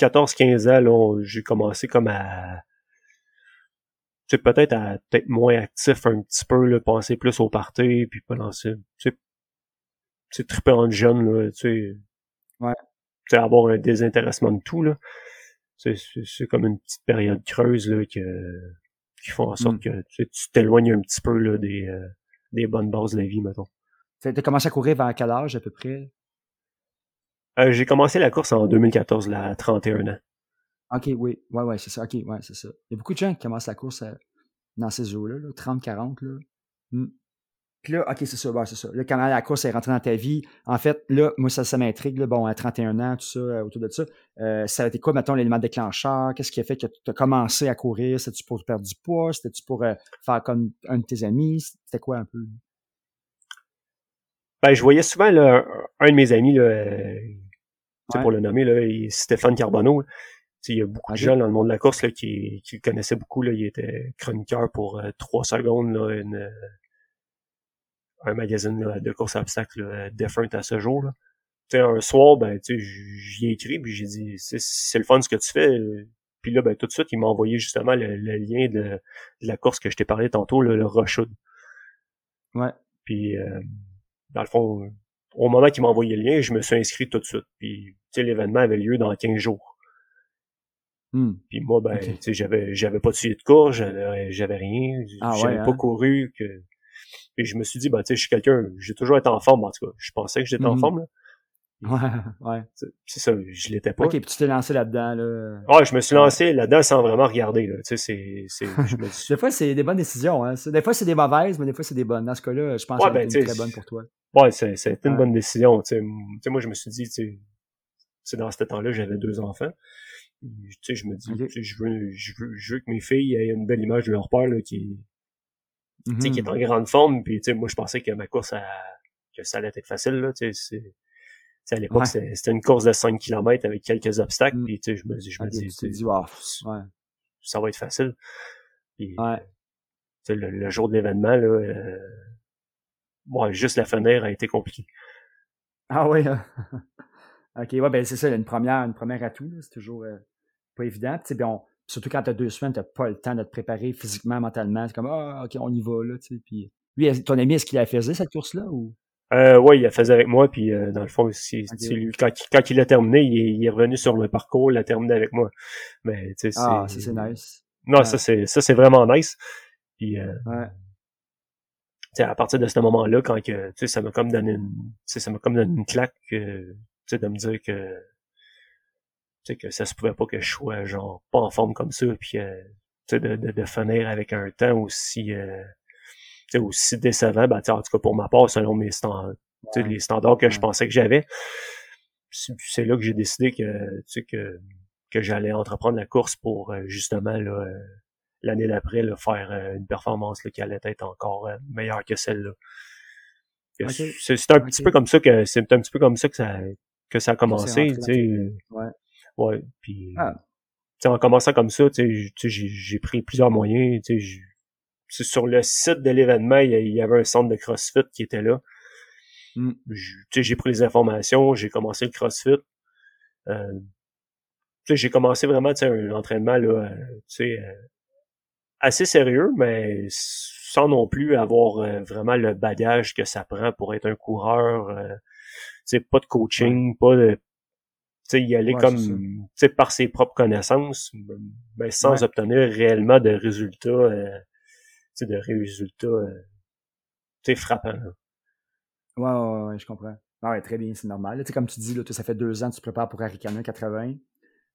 14-15 ans, là, j'ai commencé comme à tu sais, peut-être à peut-être moins actif un petit peu, là, penser plus au party, puis pas lancer, tu sais, tu triper en jeune, là, tu sais. Ouais. Tu sais, avoir un désintéressement de tout, là. C'est, c'est, comme une petite période creuse, là, que, qui font en sorte mm. que tu t'éloignes un petit peu, là, des, euh, des bonnes bases de la vie, mettons. T'as commencé à courir vers quel âge, à peu près? Euh, j'ai commencé la course en 2014, là, à 31 ans. OK, oui. Ouais, ouais, c'est ça. OK, ouais, c'est ça. Il y a beaucoup de gens qui commencent la course à, dans ces eaux-là, là, 30, 40, là. Mm. Puis là, OK, c'est ça, ouais, c'est ça. Là, quand la course est rentrée dans ta vie, en fait, là, moi, ça, ça m'intrigue, là, bon, à 31 ans, tout ça, euh, autour de ça, euh, ça a été quoi, mettons, l'élément déclencheur? Qu'est-ce qui a fait que tu as commencé à courir? C'était-tu pour perdre du poids? C'était-tu pour euh, faire comme un de tes amis? C'était quoi un peu? Ben, je voyais souvent, là, un de mes amis, là, euh, ouais. pour le nommer, là, Stéphane Carbonneau. Il y a beaucoup de gens dans le monde de la course là, qui, qui le connaissaient beaucoup. Là. Il était chroniqueur pour euh, trois secondes, là, une, euh, un magazine là, de course à obstacles là, Different à ce jour. Là. un soir, ben, j'y ai écrit, puis j'ai dit c'est le fun ce que tu fais. Puis là, ben, tout de suite, il m'a envoyé justement le, le lien de, de, la course que je t'ai parlé tantôt, là, le Rochud. Ouais. Puis euh, dans le fond, au moment qu'il m'a envoyé le lien, je me suis inscrit tout de suite. Puis, l'événement avait lieu dans 15 jours. Hmm. Puis moi, ben, tu sais, j'avais, j'avais pas de suivi de cours, j'avais, j'avais rien, Ah j'avais ouais, pas hein? couru. Que... Puis je me suis dit, ben, tu sais, je suis quelqu'un, j'ai toujours été en forme, en tout cas. Je pensais que j'étais en Mhm. forme, là. Ouais, ouais. C'est c'est ça, je l'étais pas. OK, puis tu t'es lancé là-dedans, là. Ouais, je me suis lancé là-dedans sans vraiment regarder, là. Tu sais, c'est, c'est, je me suis... Des fois, c'est des bonnes décisions, hein. C'est- Des fois, c'est des mauvaises, mais des fois, c'est des bonnes. Dans ce cas-là, je pense Ouais, que ben, c'est très bonne pour toi. Ouais, c'est, été une Ouais. bonne décision, tu sais. Moi, je me suis dit, tu sais, dans ce temps-là, j'avais deux enfants. Tu sais, je me dis, je veux, je veux, je veux que mes filles aient une belle image de leur père, là, qui, tu sais, qui est en grande forme. Puis, tu sais, moi, je pensais que ma course, à- que ça allait être facile, là, tu sais. À l'époque, Ouais. c'était une course de 5 km avec quelques obstacles. Mm. Puis, tu sais, je me dis, je me Ok, dis, tu wow, ouais. ça va être facile. Puis, Ouais. le, le jour de l'événement, là, euh, juste la fenêtre a été compliquée. Ah oui, hein. OK, ouais, ben c'est ça, une première, une première atout, c'est toujours euh, pas évident. Puis, ben, on- surtout quand t'as deux semaines, t'as pas le temps de te préparer physiquement, mentalement. C'est comme Ah, OK, on y va, là, tu sais. Puis lui, ton ami, est-ce qu'il la faisait, cette course-là? Ou... Euh, ouais, il la faisait avec moi, puis euh, dans le fond, c'est, lui, quand, il- quand il a terminé, il est, il est revenu sur le parcours, il a terminé avec moi. Mais tu sais, c'est... Ah, ça c'est nice. Non, Ouais. ça c'est ça c'est vraiment nice. Puis euh, Ouais. tu sais, à partir de ce moment-là, quand que tu sais, ça m'a comme donné une, ça m'a comme donné une claque, euh, tu sais, de me dire que tu sais que ça se pouvait pas que je sois genre pas en forme comme ça, puis euh, tu sais, de, de, de finir avec un temps aussi euh, aussi décevant, ben, en tout cas pour ma part, selon mes standards, les standards que je pensais que j'avais. C'est là que j'ai décidé que que que j'allais entreprendre la course pour euh, justement euh, l'année d'après faire euh, une performance là, qui allait être encore meilleure que celle-là. C'est un petit peu comme ça que c'est un petit peu comme ça que ça que ça a commencé, tu sais. Ouais. Ouais, puis Ah. en commençant comme ça, tu sais, j'ai pris plusieurs moyens, tu sais, sur le site de l'événement, il y, avait un centre de CrossFit qui était là. Mm. Sais, j'ai pris les informations, j'ai commencé le CrossFit. Euh, j'ai commencé vraiment, un entraînement là, euh, euh, assez sérieux, mais sans non plus avoir euh, vraiment le bagage que ça prend pour être un coureur. euh, pas de coaching, pas de y aller Ouais, comme, par ses propres connaissances, mais sans Ouais. obtenir réellement de résultats, de résultats, euh, frappants. là. Ouais, ouais, ouais, je comprends. Ah ouais, très bien, c'est normal. Là, tu sais, comme tu dis, là, ça fait deux ans que tu te prépares pour Arikana 80.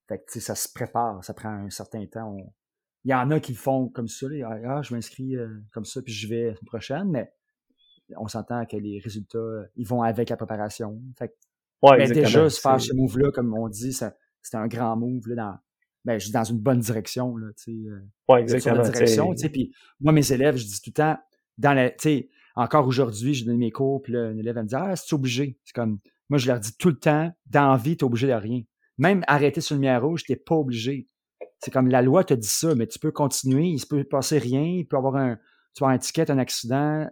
Fait que, ça se prépare, ça prend un certain temps. On- Il y en a qui le font comme ça. Là. Ah, je m'inscris euh, comme ça, puis je vais la semaine prochaine, mais on s'entend que les résultats, euh, ils vont avec la préparation. Fait que, Ouais, mais exactement. déjà, se faire C'est- ce move-là, comme on dit, c'était un grand move là, dans, ben, je dis dans une bonne direction. Là, tu sais, euh, Ouais, sur exactement. la direction. Puis moi, mes élèves, je dis tout le temps, dans la, tu sais, encore aujourd'hui, je donne mes cours, puis un élève me dire Ah, c'est obligé. C'est comme moi, je leur dis tout le temps, dans la vie, t'es obligé de rien. Même arrêter sur une lumière rouge, t'es pas obligé. C'est comme la loi te dit ça, mais tu peux continuer, il se peut passer rien, il peut avoir un. Tu vas un ticket, un accident.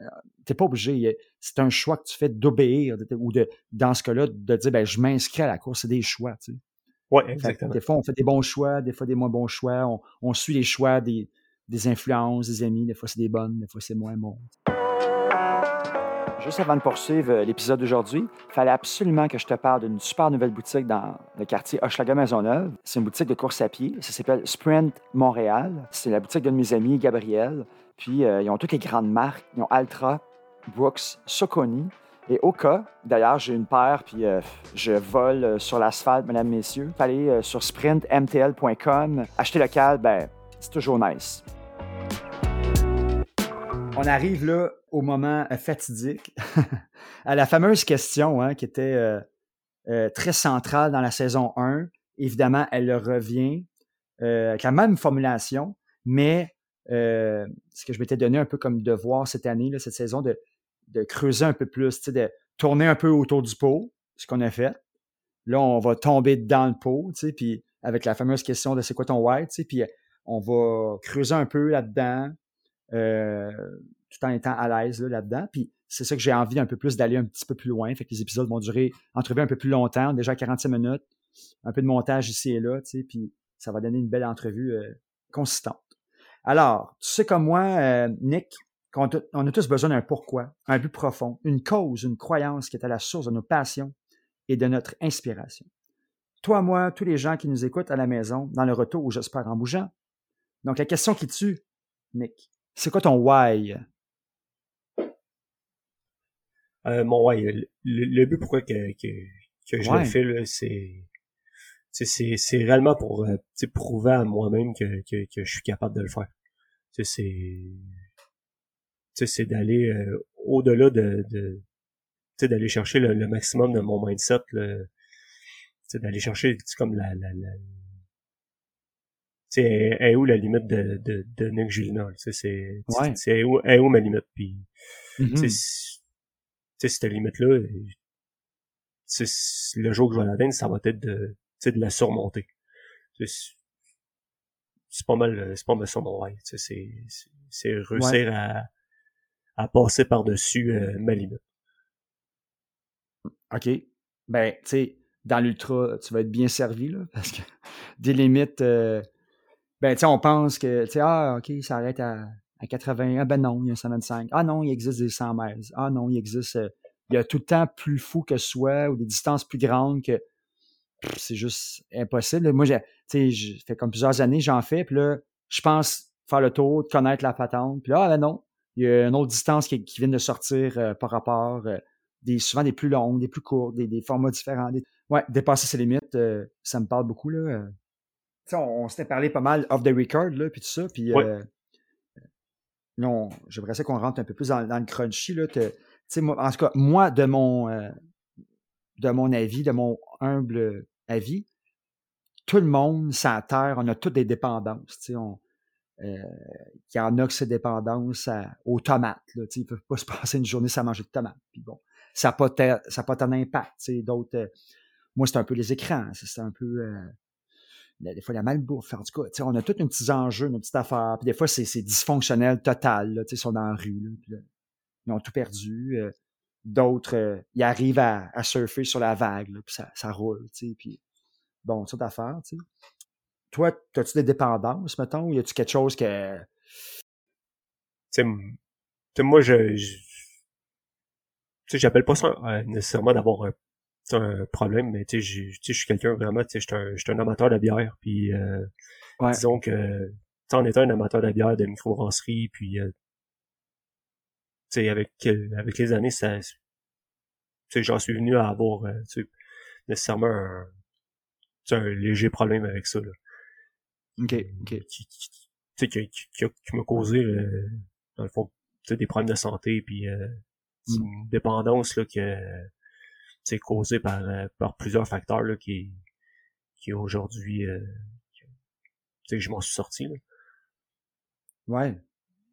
T'es pas obligé. C'est un choix que tu fais d'obéir, ou de, dans ce cas-là, de dire ben, je m'inscris à la course, c'est des choix. Tu sais. Fait que exactement. des fois, on fait des bons choix, des fois des moins bons choix. On, on suit les choix des, des influences, des amis. Des fois, c'est des bonnes, des fois, c'est moins bon. Juste avant de poursuivre euh, l'épisode d'aujourd'hui, il fallait absolument que je te parle d'une super nouvelle boutique dans le quartier Hochelaga Maisonneuve. C'est une boutique de course à pied. Ça s'appelle Sprint Montréal. C'est la boutique de mes amis, Gabriel. Puis, euh, ils ont toutes les grandes marques. Ils ont Altra, Brooks, Soconi et Oka. D'ailleurs, j'ai une paire, puis euh, je vole euh, sur l'asphalte, mesdames, messieurs. Allez euh, sur sprintmtl.com. Acheter local, ben, c'est toujours nice. On arrive là au moment fatidique, à la fameuse question hein, qui était très centrale dans la saison 1. Évidemment, elle revient avec la même formulation, mais ce que je m'étais donné un peu comme devoir cette année, cette saison, de, de creuser un peu plus, de tourner un peu autour du pot, ce qu'on a fait. Là, on va tomber dans le pot, puis avec la fameuse question de c'est quoi ton sais, puis on va creuser un peu là-dedans, euh, tout en étant à l'aise là, là-dedans. Puis c'est ça que j'ai envie un peu plus d'aller un petit peu plus loin. Fait que les épisodes vont durer, entrevue un peu plus longtemps, déjà 45 minutes, un peu de montage ici et là, puis ça va donner une belle entrevue euh, consistante. Alors, tu sais comme moi, euh, Nick, qu'on on a tous besoin d'un pourquoi, un but profond, une cause, une croyance qui est à la source de nos passions et de notre inspiration. Toi, moi, tous les gens qui nous écoutent à la maison, dans le retour ou j'espère en bougeant. Donc, la question qui tue, Nick, c'est quoi ton why? Euh, mon why, le, le but pourquoi que, que, que je le fais, c'est c'est c'est réellement pour euh, prouver à moi-même que, que, que je suis capable de le faire. C'est c'est d'aller euh, au-delà de, de d'aller chercher le, maximum de mon mindset, d'aller chercher comme la, la, la est, est où la limite de, de, de Nick Julina, c'est c'est où, est où ma limite, puis mm-hmm. cette limite-là, le jour que je vais l'atteindre, ça va être de, de la surmonter. C'est pas mal, c'est pas mal ça mon rêve. C'est réussir à, à passer par-dessus euh, ma limite. OK. Ben, tu sais, dans l'ultra, tu vas être bien servi, là, parce que des limites, euh, ben, tu sais, on pense que, tu sais, ah, OK, ça arrête à, à 80. Ah, ben non, il y a 125. Ah non, il existe des 100 mètres. Ah non, il existe, euh, il y a tout le temps plus fou que soi ou des distances plus grandes que c'est juste impossible. Moi, j'ai, fait comme plusieurs années, j'en fais, puis là, je pense faire le tour, connaître la patente, puis là, ah ben non, il y a une autre distance qui, qui vient de sortir euh, par rapport, euh, des, souvent des plus longues, des plus courtes, des, formats différents. ouais, dépasser ses limites, euh, ça me parle beaucoup, là. on, on s'était parlé pas mal off the record, là, puis tout ça, puis non, j'aimerais ça qu'on rentre un peu plus dans, le crunchy, là. moi, en tout cas, moi, de mon, de mon avis, de mon humble avis, tout le monde, sa terre, on a toutes des dépendances. Tu sais, on, euh, y en a que c'est dépendance aux tomates. Là, ils peuvent pas se passer une journée sans manger de tomates. Puis bon, ça n'a pas, ça pas tant d'impact. D'autres, euh, moi, c'est un peu les écrans. C'est un peu... Euh, des fois, la malbouffe. En tout cas, on a tous un petit enjeu, une petite affaire. Puis des fois, c'est dysfonctionnel total. Là, ils sont dans la rue. Là, ils ont tout perdu. Euh, D'autres, ils arrivent à, à, surfer sur la vague, là, puis ça, ça roule, puis bon, tu sais. Toi, as-tu des dépendances, mettons, ou y a-tu quelque chose que... Tu sais, moi, je... je tu sais, j'appelle pas ça euh, nécessairement d'avoir un, un, problème, mais tu sais, je suis quelqu'un vraiment, tu sais, je suis un, amateur de bière, puis euh, disons que, tu en étant un amateur de bière, de microbrasserie, puis euh, avec, avec les années, ça, j'en suis venu à avoir euh, nécessairement un, un, léger problème avec ça. Là. OK, OK. Qui, qui, qui, qui, m'a causé, euh, dans le fond, des problèmes de santé, puis euh, mm. une dépendance là, que c'est causée par, euh, par plusieurs facteurs là, qui, qui aujourd'hui, euh, je m'en suis sorti. Là. Ouais.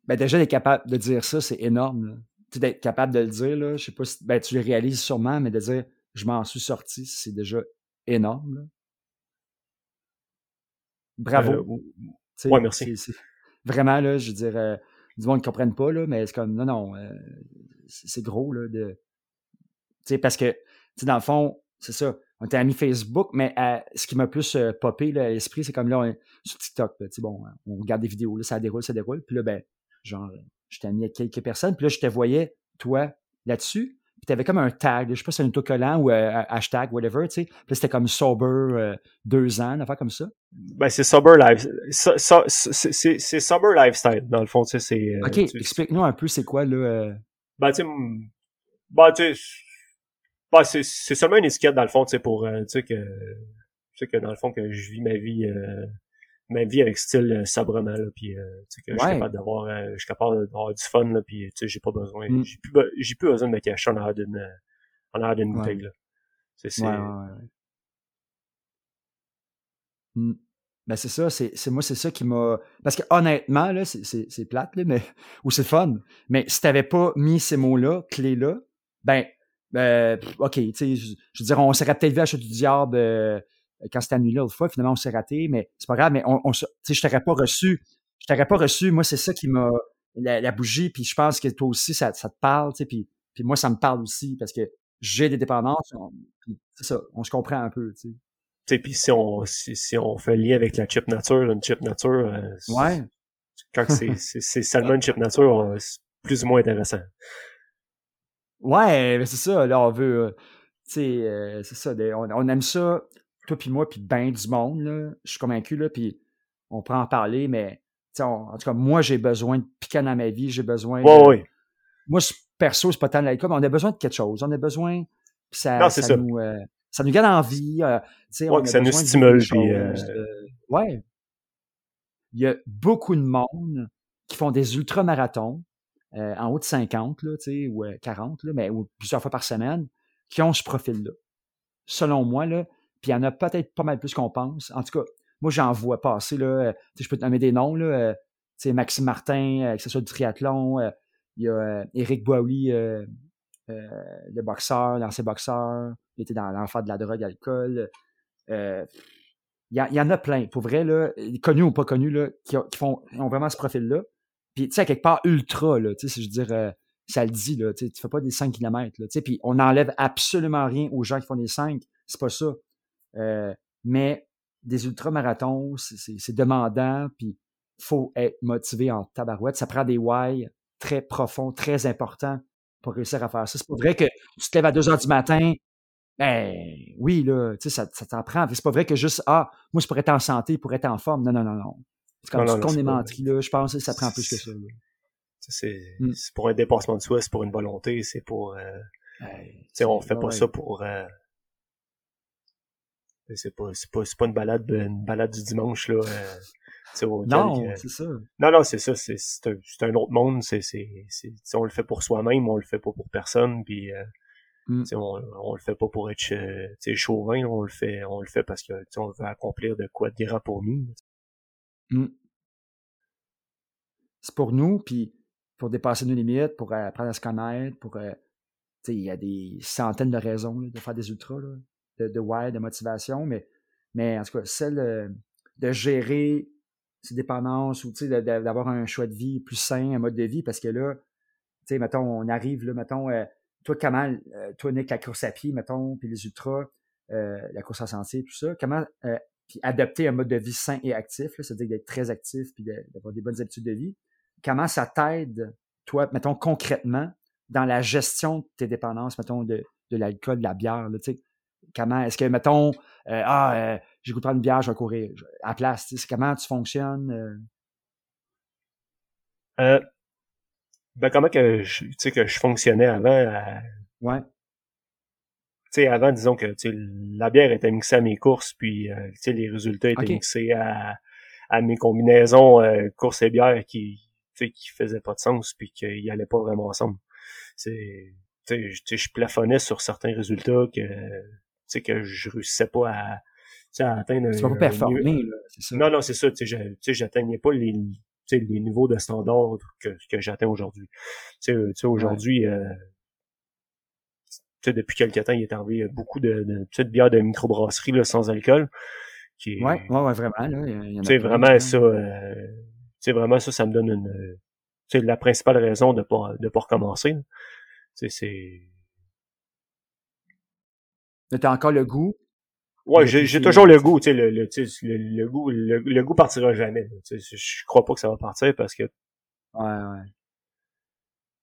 Ben déjà, d'être capable de dire ça, c'est énorme. D'être capable de le dire, là, je sais pas si ben, tu le réalises sûrement, mais de dire je m'en suis sorti, c'est déjà énorme. Bravo. Euh, ouais, merci. vraiment, là, je veux dire, euh, du monde ne comprenne pas, là, mais c'est comme non, non, euh, c'est gros là, de. parce que dans le fond, c'est ça. On était amis Facebook, mais ce qui m'a plus popé à l'esprit, c'est comme là, sur TikTok, bon, on regarde des vidéos, là, ça déroule, ça déroule, puis là, ben, genre, j'étais ami avec quelques personnes, puis là, je te voyais, toi, là-dessus, puis t'avais comme un tag, je sais pas si c'est un autocollant ou euh, hashtag, whatever, tu sais. Puis c'était comme sober euh, deux ans, une affaire comme ça. Ben, c'est sober life. c'est sober lifestyle, dans le fond, tu sais, c'est... Euh, OK, explique-nous un peu c'est quoi, là... Ben, tu sais, ben, tu sais, ben, c'est seulement une étiquette, dans le fond, tu sais, pour, tu sais, que... Tu sais, que dans le fond, que je vis ma vie ma vie avec style euh, sobrement là puis euh, tu sais que je suis capable d'avoir euh, je suis capable d'avoir du fun là puis tu sais j'ai pas besoin mm. j'ai plus j'ai plus besoin de me cacher en arrière d'une euh, en arrière d'une bouteille là c'est c'est mm. Ben c'est ça, c'est, c'est moi c'est ça qui m'a parce que honnêtement là c'est, c'est, plate là, mais ou c'est fun, mais si t'avais pas mis ces mots là clés là, ben euh, ok tu sais je, veux dire on serait peut-être vu à du Diable quand c'était annulé l'autre fois, finalement, on s'est raté, mais c'est pas grave, mais on, on je t'aurais pas reçu. Je t'aurais pas reçu. Moi, c'est ça qui m'a. La, bougie, puis je pense que toi aussi, ça, ça te parle, tu sais, puis, puis moi, ça me parle aussi parce que j'ai des dépendances. C'est ça, on se comprend un peu, tu sais. puis si on, si, si, on fait lien avec la chip nature, une chip nature, euh, ouais. quand c'est, c'est, seulement une chip nature, plus ou moins intéressant. Ouais, mais c'est ça, là, on veut. euh, Tu sais, euh, c'est ça. on aime ça, toi puis moi, puis ben du monde, là. Je suis convaincu, là, puis on pourra en parler, mais on- en tout cas, moi, j'ai besoin de piquer dans ma vie, j'ai besoin. Ouais, de- ouais. Moi, perso, c'est pas tant l'alcool, mais on a besoin de quelque chose. On a besoin. puis ça, Non, ça. Nous, euh, ça nous garde en vie. euh, Ouais, on a ça nous stimule, puis, euh, euh, ouais. Il y a beaucoup de monde qui font des ultramarathons euh, en haut de 50, là, tu sais, ou euh, 40, là, mais ou plusieurs fois par semaine, qui ont ce profil-là. Selon moi, là, puis il y en a peut-être pas mal plus qu'on pense. En tout cas, moi, j'en vois passer, là, euh, je peux te nommer des noms, là, euh, Maxime Martin, euh, que ce soit du triathlon, il y a euh, euh, le boxeur, l'ancien boxeur, il était dans l'enfer de la drogue, l'alcool. Euh, il y, en- a plein, pour vrai, là, connus ou pas connus, là, qui, ont, font, ont vraiment ce profil-là. Puis, tu sais, quelque part, ultra, là, tu sais, je veux dire, ça le dit, là, tu fais pas des 5 km, là, tu sais, puis on n'enlève absolument rien aux gens qui font des 5, c'est pas ça. Euh, mais des ultramarathons, c'est- demandant, puis faut être motivé en tabarouette. Ça prend des why très profonds, très importants pour réussir à faire ça. C'est pas vrai que tu te lèves à 2 heures du matin, ben oui, là, tu sais, ça, ça t'en prend. C'est pas vrai que juste, ah, moi, je pourrais être en santé, pour être en forme. Non, non, non, non. C'est comme ce qu'on est menti, là. Je pense que ça prend plus que ça. C'est Mm. c'est pour un dépassement de soi, c'est pour une volonté, c'est pour... euh, Hey, tu sais, on fait pas ouais. ça pour... euh, c'est pas, c'est pas, pas une balade, une balade du dimanche, là. euh, Non, que- c'est ça. Non, non, c'est ça, c'est un, un autre monde, c'est on le fait pour soi-même, on le fait pas pour personne, puis euh, Mm. on on le fait pas pour être euh, chauvin, on le fait on le fait parce que on veut accomplir de quoi de grand pour nous. Mm. C'est pour nous, puis pour dépasser nos limites, pour euh, apprendre à se connaître, pour. euh, tu sais, il y a des centaines de raisons là, de faire des ultras, là, de, de de motivation, mais, mais en tout cas, celle de gérer ses dépendances ou d'avoir un choix de vie plus sain, un mode de vie, parce que là, tu sais, mettons, on arrive, là, mettons, euh, toi, comment, euh, toi, Nick, la course à pied, mettons, puis les ultras, euh, la course en sentier, tout ça, comment, euh, puis adopter un mode de vie sain et actif, c'est-à-dire d'être très actif puis d'avoir des bonnes habitudes de vie, comment ça t'aide, toi, mettons, concrètement, dans la gestion de tes dépendances, mettons, de, l'alcool, de la bière, tu sais, comment, est-ce que, mettons, euh, ah, euh, j'ai goûté prendre une bière, je vais courir. À la place, comment tu fonctionnes, euh, Euh, ben comment que je tu sais que je fonctionnais avant euh, ouais, tu sais, avant, disons que la bière était mixée à mes courses, puis euh, tu sais, les résultats étaient mixés à, à mes combinaisons euh, courses et bière qui qui faisaient pas de sens, puis qui allaient pas vraiment ensemble. C'est tu sais, je- plafonnais sur certains résultats que sais que je réussissais pas à, tu sais, à atteindre. tu un- pas performer, là, c'est ça. Non, non, c'est ça. Tu sais, tu j'atteignais pas les, tu sais, les niveaux de standard que, que j'atteins aujourd'hui. Tu sais, euh, tu sais, aujourd'hui, euh, tu sais, depuis quelques temps, il est arrivé beaucoup de, de petites bières de microbrasserie là, sans alcool. Qui est- Ouais, ouais, ouais, vraiment, là, y en a tu sais, plein, vraiment ça, euh, tu sais, vraiment ça, ça me donne une, tu sais, la principale raison de pas, de pas recommencer. Tu c'est, Mais t'as encore le goût, ouais, j'ai, toujours le goût, tu sais, le, le, le, le goût, le, le goût partira jamais. là. Tu sais, je crois pas que ça va partir parce que ouais, ouais.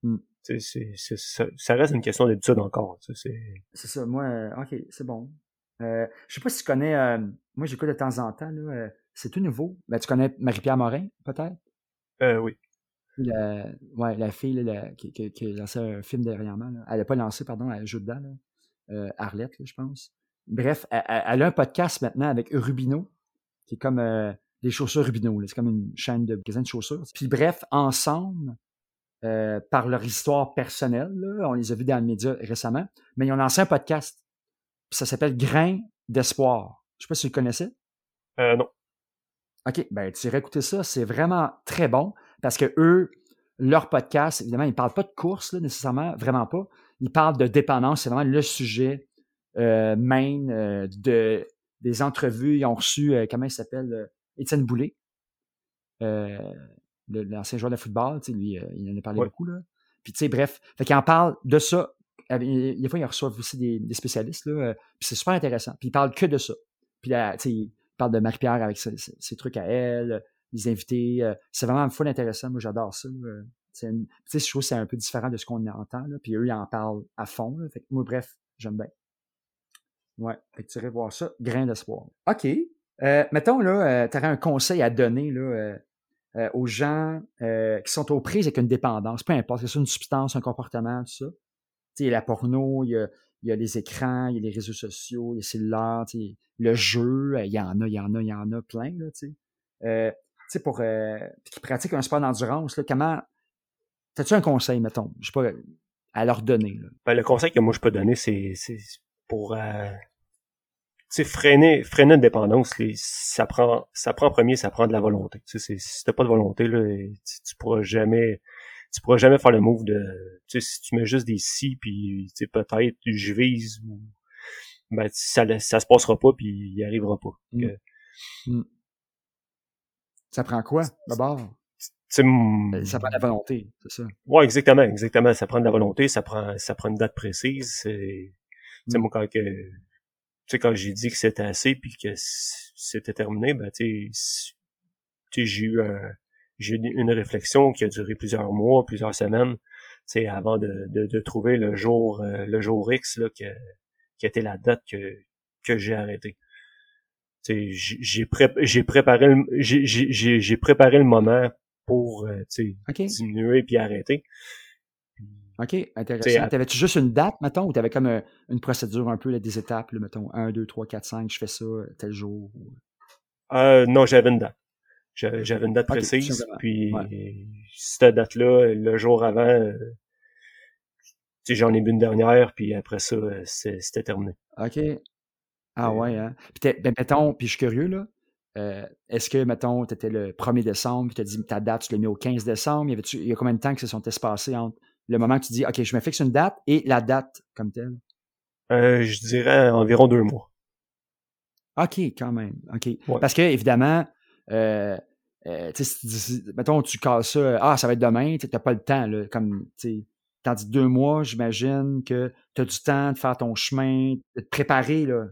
Tu sais, c'est, c'est, ça, ça reste une question d'habitude encore. tu sais, C'est, C'est ça, moi, euh, ok, c'est bon. Euh, je sais pas si tu connais, euh, moi j'écoute de temps en temps, là, euh, c'est tout nouveau. Ben, tu connais Marie-Pierre Morin, peut-être? euh, oui. La, ouais, la fille là, la- qui, qui, qui a lancé un film dernièrement. Là. Elle n'a pas lancé, pardon, elle joue dedans, là. Euh, Arlette, là, je pense. Bref, elle, a un podcast maintenant avec Rubino, qui est comme euh, des chaussures Rubino. C'est comme une chaîne de magasin de chaussures. Puis bref, ensemble, euh, par leur histoire personnelle, là, on les a vus dans le média récemment, mais ils ont lancé un podcast. Puis ça s'appelle Grain d'espoir. Je sais pas si tu le connaissais. Euh, non. OK, ben tu irais écouter ça, c'est vraiment très bon parce que eux, leur podcast, évidemment, ils ne parlent pas de course là, nécessairement, vraiment pas. Ils parlent de dépendance, c'est vraiment le sujet euh, main euh, de, des entrevues. Ils ont reçu, euh, comment il s'appelle, Étienne Boulay, l'ancien joueur de football, lui, il en a parlé Ouais. beaucoup. Là. Puis tu sais, bref, fait qu'ils en parlent de ça. Il- Des fois, ils reçoivent aussi des, des spécialistes, là, puis c'est super intéressant. Puis ils parlent que de ça. Puis là, tu sais, ils parlent de Marie-Pierre avec ses, trucs à elle, les invités. c'est vraiment full intéressant. Moi, j'adore ça. Tu sais, je trouve que c'est un peu différent de ce qu'on entend, là, puis eux, ils en parlent à fond. Moi, bref, j'aime bien. Ouais, fait que tu irais voir ça, grain d'espoir. OK. Euh, mettons, là, euh, tu aurais un conseil à donner là, euh, aux gens qui sont aux prises avec une dépendance, peu importe, que ce une substance, un comportement, tout ça. Tu sais, la porno, il y a, il y a les écrans, il y a les réseaux sociaux, il y a cellulaires, tu sais, le jeu, il y en a, il y en a, il y en a plein, là, tu sais. Tu sais, pour qui pratiquent un sport d'endurance, comment. T'as-tu un conseil, mettons, je sais pas, à leur donner? Là? Ben, le conseil que moi je peux donner, c'est pour euh, freiner, freiner une dépendance, les, ça prend ça prend en premier, ça prend de la volonté. Tu sais, si t'as pas de volonté, là, tu, tu pourras jamais tu pourras jamais faire le move de si tu mets juste des si puis tu sais, peut-être je vise ou ben ça ça se passera pas puis il arrivera pas. Mm. Que, Mm. Ça prend quoi, d'abord? Tu sais, m- Ben, Ça prend de la volonté, c'est ça. Ouais, exactement, exactement. Ça prend de la volonté, ça prend, ça prend une date précise. C'est, Mm. moi, quand que, quand j'ai dit que c'était assez puis que c'était terminé, ben, tu sais, j'ai eu un, j'ai eu une réflexion qui a duré plusieurs mois, plusieurs semaines, tu sais, avant de, de, de trouver le jour, euh, le jour X, là, que, qui était la date que, que j'ai arrêté. J'ai j'ai pré- j'ai préparé j'ai préparé le moment pour, euh, diminuer puis arrêter. OK, intéressant. T'avais-tu juste une date, mettons, ou t'avais comme un- une procédure un peu, là, des étapes, là, mettons, 1, 2, 3, 4, 5, je fais ça tel jour. ou- Euh, non, j'avais une date. J'avais une date précise, puis Ouais. cette date-là, le jour avant, euh, j'en ai bu une dernière, puis après ça, euh, c'était terminé. OK. Ah Euh, ouais, hein. Puis ben, mettons, puis je suis curieux, là. Euh, Est-ce que, mettons, tu étais le 1er décembre, puis tu as dit ta date, tu l'as mis au 15 décembre? Y il y a combien de temps que se sont espacés entre le moment que tu dis, OK, je me fixe une date et la date comme telle? Euh, je dirais environ deux mois. OK, quand même. OK. Ouais. Parce que, évidemment, euh, euh, si mettons, tu casses ça, ah, ça va être demain, tu n'as pas le temps, là, comme, tu tandis deux mois, j'imagine que tu as du temps de faire ton chemin, de te préparer, là,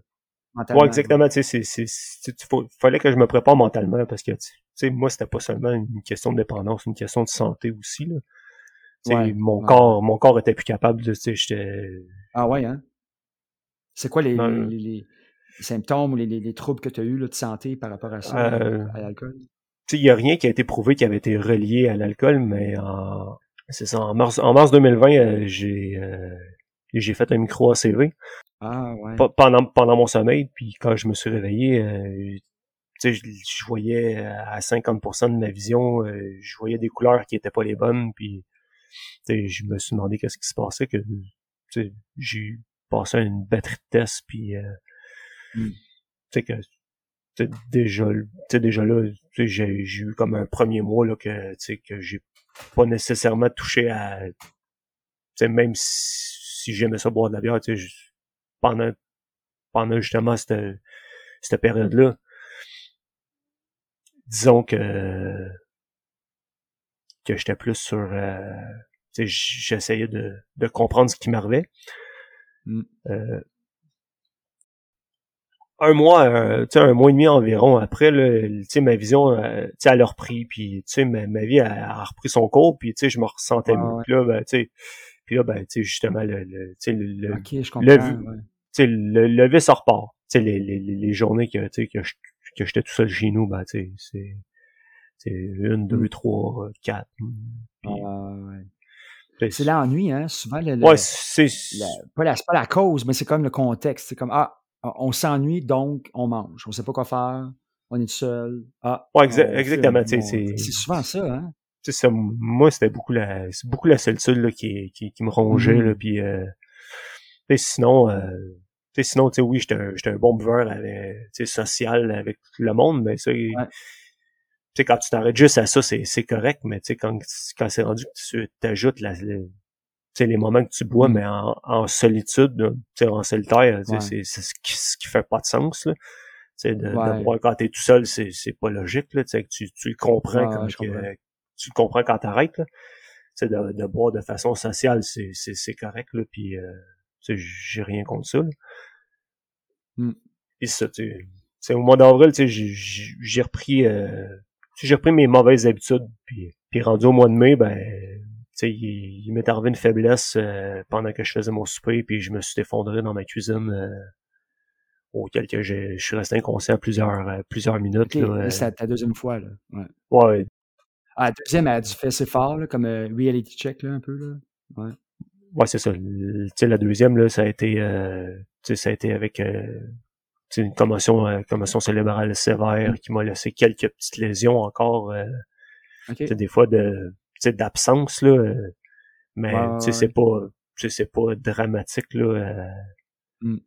mentalement. Ouais, exactement, tu sais, c'est, c'est, c'est- tu- faut- fallait que je me prépare mentalement, parce que, tu sais, moi, c'était pas seulement une question de dépendance, une question de santé aussi, là. Ouais, mon ouais. corps, mon corps était plus capable de, tu sais, j'étais, Ah ouais, hein? C'est quoi les, les, les- les symptômes ou les, les- les troubles que tu as eu là, de santé par rapport à ça, Euh, à l'alcool? tu sais, il y a rien qui a été prouvé qui avait été relié à l'alcool, mais en, c'est ça, en mars, en mars 2020, euh, j'ai, euh, j'ai fait un micro ACV Ah ouais. pendant, pendant mon sommeil, puis quand je me suis réveillé, euh, je, je voyais euh, à 50% de ma vision, euh, je voyais des couleurs qui étaient pas les bonnes, puis je me suis demandé qu'est-ce qui se passait, que j'ai passé une batterie de tests, puis euh, Mm. tu sais que déjà, là, j'ai, eu comme un premier mois là que, tu sais, que j'ai pas nécessairement touché à, même si, si j'aimais ça boire de la bière, tu sais, pendant, pendant justement cette, cette période-là, disons que, que j'étais plus sur, euh, tu sais, j'essayais de, de comprendre ce qui m'arrivait. Mm. Euh, un mois, euh, tu sais, un mois et demi environ après, là, tu sais, ma vision, tu sais, elle a repris, puis tu sais, ma, ma vie a, a repris son cours, puis tu sais, je me ressentais mieux. ouais. Puis là, ben, tu sais, puis là, ben, tu sais, justement, le, le, tu sais, le, le- OK, je le ouais. le, le vice repart. Tu sais, les, les, les journées que, tu sais, que je- que j'étais tout seul chez nous, ben, tu sais, c'est, c'est une, deux, Mm. trois, quatre. Puis, Ah, ouais. tu sais, C'est l'ennui, hein? Souvent, le, le- Ouais, c'est, pas, la, pas la cause, mais c'est comme le contexte. C'est comme, ah, on s'ennuie, donc on mange. On sait pas quoi faire. On est seul. Ah, Ouais, exa- on exactement, C'est souvent ça, hein? Tu sais, ça, moi, c'était beaucoup la, c'est beaucoup la solitude, là, qui, qui, qui me rongeait, Mhm. là, puis, euh, tu sais, sinon, euh, tu sais, sinon, tu sais, oui, j'étais un, j'étais un bon buveur, avec, tu sais, social avec le monde, mais ça, tu sais, quand tu t'arrêtes juste à ça, c'est, c'est correct, mais tu sais, quand, quand c'est rendu que tu t'ajoutes la, le- tu sais, les moments que tu bois, Mm. mais en, en solitude, là, tu sais, en solitaire, Ouais. c'est, ce qui, ce qui fait pas de sens, là. Tu sais, de, Ouais. de boire quand t'es tout seul, c'est, c'est pas logique, là, tu sais, que tu, tu le comprends Ouais, quand ouais, je que- comprends. Tu le comprends quand t'arrêtes, sais, de, de boire de façon sociale, c'est, c'est, c'est correct, là, puis, euh, j'ai rien contre ça, là. Mm. Et ça, tu sais, au mois d'avril, tu sais, j'ai- repris, euh, j'ai repris mes mauvaises habitudes, puis, puis rendu au mois de mai, ben, sais, il, il m'est arrivé une faiblesse euh, pendant que je faisais mon souper, puis je me suis effondré dans ma cuisine, euh, auquel que je suis resté inconscient plusieurs, euh, plusieurs minutes. Là, euh. c'est ta deuxième fois, là. Ouais. ouais, Ah, la deuxième, elle a dû faire assez fort, là, comme euh, reality check, là, un peu, là. Ouais. ouais, c'est ça. Le- Tu sais, la deuxième, là, ça a été, euh, tu sais, ça a été avec euh, tu sais, une commotion, euh, commotion cérébrale sévère qui m'a laissé quelques petites lésions encore. euh, Ok. tu sais, des fois de tu sais, d'absence là mais Ouais, ouais, tu sais c'est pas tu sais, c'est pas dramatique là. Mm.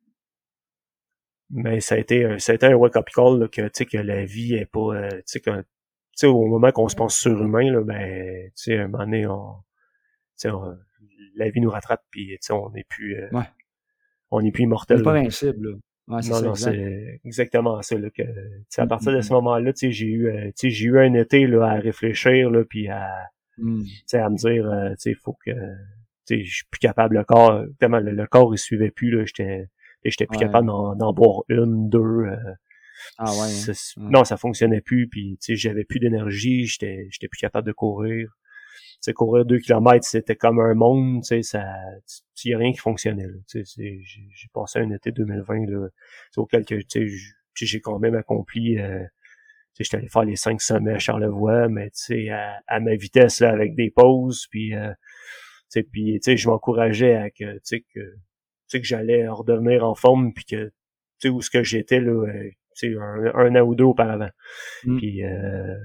mais ça a été ça a été un wake up call là, que tu sais que la vie est pas euh, tu sais sais au moment qu'on se pense surhumain là ben tu sais à un moment donné on tu sais on- la vie nous rattrape puis tu sais on n'est plus euh, Ouais. on n'est plus C'est immortel pas là. invincible, là. Ouais, c'est Non, ça, non, c'est exactement ça. Là, que, tu sais, à Mm, partir mm, de ce moment-là, tu sais, j'ai eu, euh, tu sais, j'ai eu un été là, à réfléchir, là, puis à, tu sais, à me dire, euh, tu sais, faut que, tu sais, je suis plus capable, le corps, tellement le, le corps, il suivait plus, là, j'étais, j'étais plus Ouais. capable d'en, d'en boire une, deux, euh, Ah ouais. hein. Ouais. non, ça fonctionnait plus, puis, tu sais, j'avais plus d'énergie, j'étais, j'étais plus capable de courir. Tu sais, courir deux kilomètres, c'était comme un monde, tu sais, ça, il y a rien qui fonctionnait, là. Tu sais, j'ai passé un été 2020, là, auquel que, tu sais, j'ai quand même accompli, euh, tu sais, j'étais allé faire les cinq sommets à Charlevoix, mais, tu sais, à, à ma vitesse, là, avec des pauses, puis, euh, tu sais, puis, tu sais, je m'encourageais à que, tu sais, que, tu sais, que j'allais redevenir en forme, puis que, tu sais, où ce que j'étais, là, euh, un, un an ou deux auparavant. Mm. Puis, euh,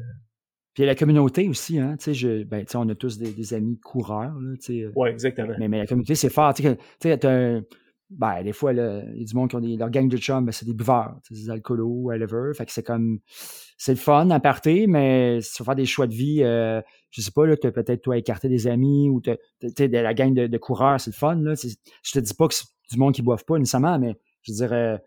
Puis la communauté aussi, hein. Tu sais, je, ben, tu sais, on a tous des, des amis coureurs, là, tu sais. euh, ouais, exactement. Mais, mais la communauté, c'est fort. Ben, des fois, là, il y a du monde qui ont des, leur gang de chums, ben, c'est des buveurs, des alcoolos, whatever. Fait que c'est comme, c'est le fun à partir, mais si tu veux faire des choix de vie, euh, je sais pas, là, t'as peut-être, toi, écarté des amis ou t'as, de la gang de, de coureurs, c'est le fun, là. Je te dis pas que c'est du monde qui boivent pas nécessairement, mais je veux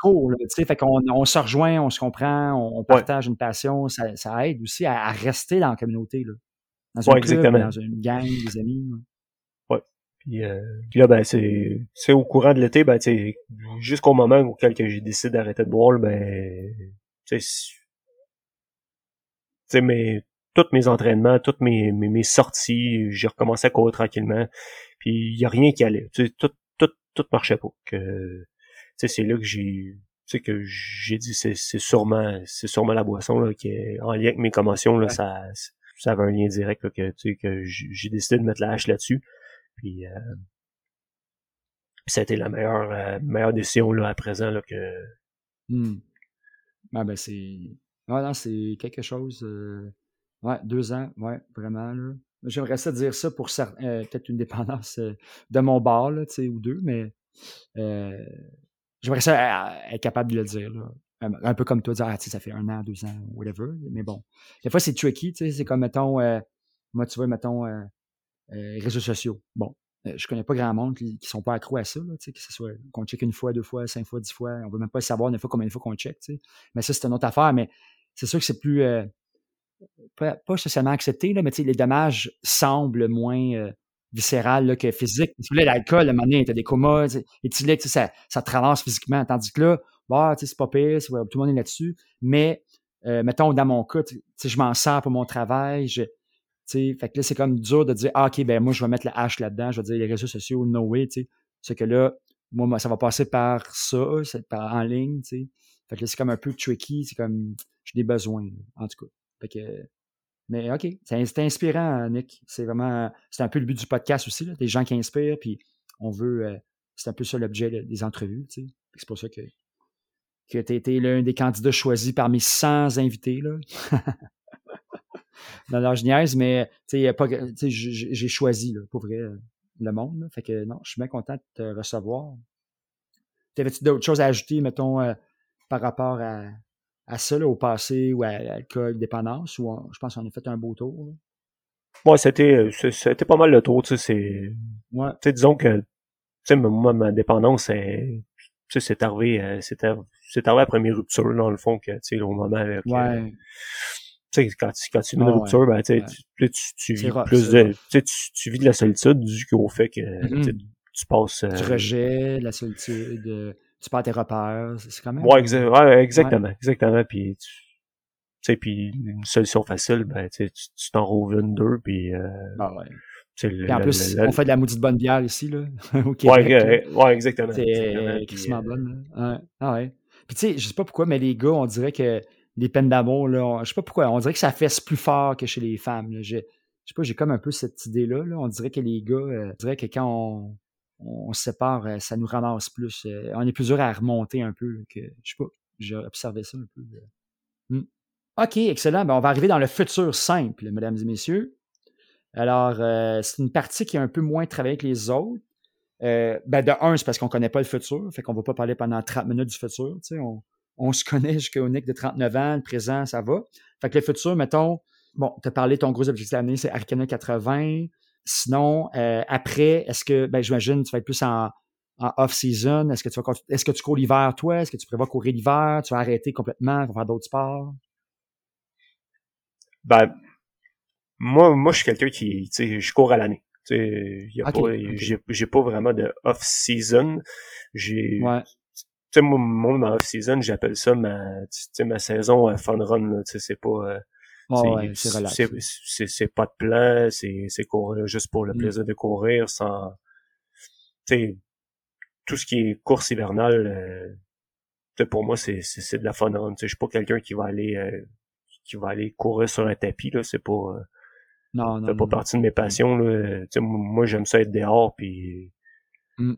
courent, là, tu sais, fait qu'on on se rejoint, on se comprend, on, on partage une passion, ça, ça aide aussi à, à rester dans la communauté, là. Dans un Ouais, club, dans une gang, des amis. là. Puis, euh, puis là, ben, c'est, c'est au courant de l'été, ben, tu sais, jusqu'au moment auquel que j'ai décidé d'arrêter de boire, ben, tu sais, c'est- tu sais, mes, tous mes entraînements, toutes mes, mes, mes sorties, j'ai recommencé à courir tranquillement, puis il y a rien qui allait, tu sais, tout, tout, tout marchait pas. Que, sais, c'est là que j'ai, sais, que j'ai dit, c'est, c'est sûrement, c'est sûrement la boisson, là, qui est en lien avec mes commotions, là, Ouais. ça, ça avait un lien direct, là, que, tu sais, que j'ai décidé de mettre la hache là-dessus. Puis, euh, ça a été la meilleure, euh, meilleure décision là, à présent là, que. Hmm. Ah ben c'est. Ouais, non, c'est quelque chose. euh, Ouais, deux ans, ouais, vraiment. là. J'aimerais ça dire ça pour cer- euh, peut-être une dépendance euh, de mon bar, là, tu sais, ou deux, mais euh, j'aimerais ça euh, être capable de le dire. Là. Un, peu comme toi, dire, ah, ça fait un an, deux ans, whatever. Mais bon. Des fois, c'est tricky, c'est comme, mettons, euh, moi, tu vois, mettons, euh, euh, réseaux sociaux. Bon, euh, je connais pas grand monde qui, qui sont pas accros à ça, là, que ce soit qu'on check une fois, deux fois, cinq fois, dix fois. On veut même pas savoir des fois combien de fois qu'on check, tu sais. Mais ça, c'est une autre affaire. Mais c'est sûr que c'est plus euh, pas, pas socialement accepté, là, mais les dommages semblent moins viscérales là, que physiques. Parce que là, l'alcool, à un moment donné, t'as des comas, éthylique, ça, ça te ramasse physiquement. Tandis que là, bah, c'est pas pire, tout le monde est là-dessus. Mais euh, mettons, dans mon cas, je m'en sers pour mon travail. Fait que là, c'est comme dur de dire, ah, OK, ben moi, je vais mettre la hache là-dedans, je vais dire les réseaux sociaux, no way, tu sais. C'est que là, moi, ça va passer par ça, par en ligne, tu sais. Fait que là, c'est comme un peu tricky, c'est comme, j'ai des besoins, en tout cas. Fait que, mais OK, c'est inspirant, Nick. C'est vraiment, c'est un peu le but du podcast aussi, là, des gens qui inspirent, puis on veut, euh, c'est un peu ça l'objet des entrevues, tu sais. C'est pour ça que, que tu été l'un des candidats choisis parmi 100 invités, là. Dans leur niaise, mais j'ai choisi, là, pour vrai, le monde. là. Fait que non, je suis bien content de te recevoir. T'avais-tu d'autres choses à ajouter, mettons, euh, par rapport à, à ça, là, au passé ou à l'alcool, dépendance, ou on- je pense qu'on a fait un beau tour. là. Moi, c'était, euh, c'était pas mal le tour, tu sais, c'est, Ouais. tu sais, disons que, tu sais, moi, ma dépendance, c'est, tu sais, c'est arrivé, euh, c'est arri- c'est arrivé après mes ruptures, dans le fond, que, tu sais, au moment, là, que, Ouais. tu sais, quand tu, quand tu vis une Ah ouais, rupture, ben, tu sais, ouais. tu, tu, tu vis rough, plus de, tu sais, tu, tu vis de la solitude dû qu'au fait que, tu sais, tu passes, euh, Du rejet, de la solitude, euh, tu perds tes repères. C'est quand même. Ouais, exa- ouais, exactement, exactement. Puis tu, sais, puis une solution facile, ben, tu t'en rouves une, deux, puis... Euh, Ah ouais. en plus, on fait de la maudite bonne bière ici, là, au Québec. euh, ouais, exactement. C'est crissement euh, bonne. Ouais. Ah ouais. Puis tu sais, je sais pas pourquoi, mais les gars, on dirait que les peines d'amour, là, on- je sais pas pourquoi, on dirait que ça fesse plus fort que chez les femmes. là. Je sais pas, j'ai comme un peu cette idée-là. là. On dirait que les gars, euh, on dirait que quand on, on se sépare, euh, ça nous ramasse plus. euh, on est plus dur à remonter un peu que, je sais pas, j'ai observé ça un peu. là. Hmm. OK, excellent. Ben, on va arriver dans le futur simple, mesdames et messieurs. Alors, euh, c'est une partie qui est un peu moins travaillée que les autres. Euh, ben de un, c'est parce qu'on connaît pas le futur, fait qu'on va pas parler pendant 30 minutes du futur. on se connaît jusqu'au Nick de 39 ans, le présent, ça va. Fait que le futur, mettons, bon, tu as parlé de ton gros objectif de l'année, c'est Arcana 80. Sinon, euh, après, est-ce que, ben j'imagine, tu vas être plus en, en off-season. Est-ce que tu vas est-ce que tu cours l'hiver, toi? Est-ce que tu prévois courir l'hiver? Tu vas arrêter complètement, tu vas faire d'autres sports? Ben, moi, moi, je suis quelqu'un qui, tu sais, je cours à l'année. Tu sais, y a Ok, pas, ok. j'ai, j'ai pas vraiment de off-season. J'ai, Ouais. tu sais, moi, ma off-season, j'appelle ça ma, tu sais, ma saison euh, fun run. Tu sais, c'est pas, euh, Ouais, c'est pas de plan, c'est, c'est courir juste pour le Mm. plaisir de courir sans, tu sais, tout ce qui est course hivernale, euh, pour moi, c'est, de la fun run. Tu sais, je suis pas quelqu'un qui va aller, euh, qui va aller courir sur un tapis, là. C'est pas, euh, Non, non. pas non. partie de mes passions, là. Tu sais, moi, j'aime ça être dehors, puis, Mm.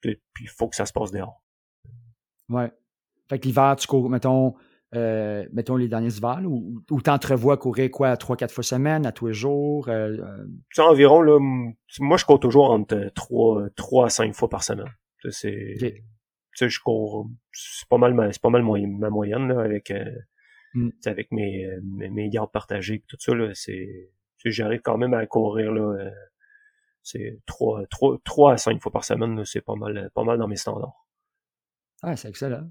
puis il faut que ça se passe dehors. Ouais. Fait que l'hiver, tu cours, mettons, euh, mettons les derniers hivers, là, où, où tu entrevois courir quoi, trois, quatre fois semaine, à tous les jours. euh, euh, Tu sais, environ, là, moi, je cours toujours entre trois, trois à cinq fois par semaine. Tu sais, c'est, Ok. tu sais, je cours, c'est pas mal, ma- c'est pas mal ma moyenne, là, avec, euh, Mm. sais, avec mes, euh, mes, mes gardes partagés, tout ça, là, c'est, j'arrive quand même à courir, là, euh, c'est trois, trois, trois à cinq fois par semaine, c'est pas mal, pas mal dans mes standards. Ah, c'est excellent.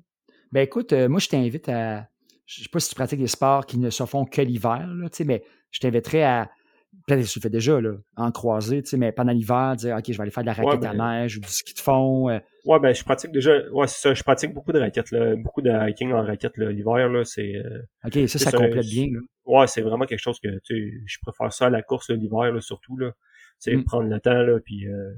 Ben écoute, euh, moi, je t'invite à. Je sais pas si tu pratiques des sports qui ne se font que l'hiver, là, tu sais, mais je t'inviterais à. Peut-être que tu le fais déjà, là, en sais, mais pendant l'hiver, dire OK, je vais aller faire de la raquette Ouais, ben- à neige ou du ski de fond. euh, Ouais, ben, je pratique déjà, ouais, c'est ça, je pratique beaucoup de raquettes, là, beaucoup de hiking en raquette, là, l'hiver, là, c'est, euh, OK, ça, C'est ça ça, complète bien, là. ouais, c'est vraiment quelque chose que, tu sais, je préfère ça à la course, l'hiver, là, surtout, là. Tu sais, Mm. prendre le temps, là, puis, euh,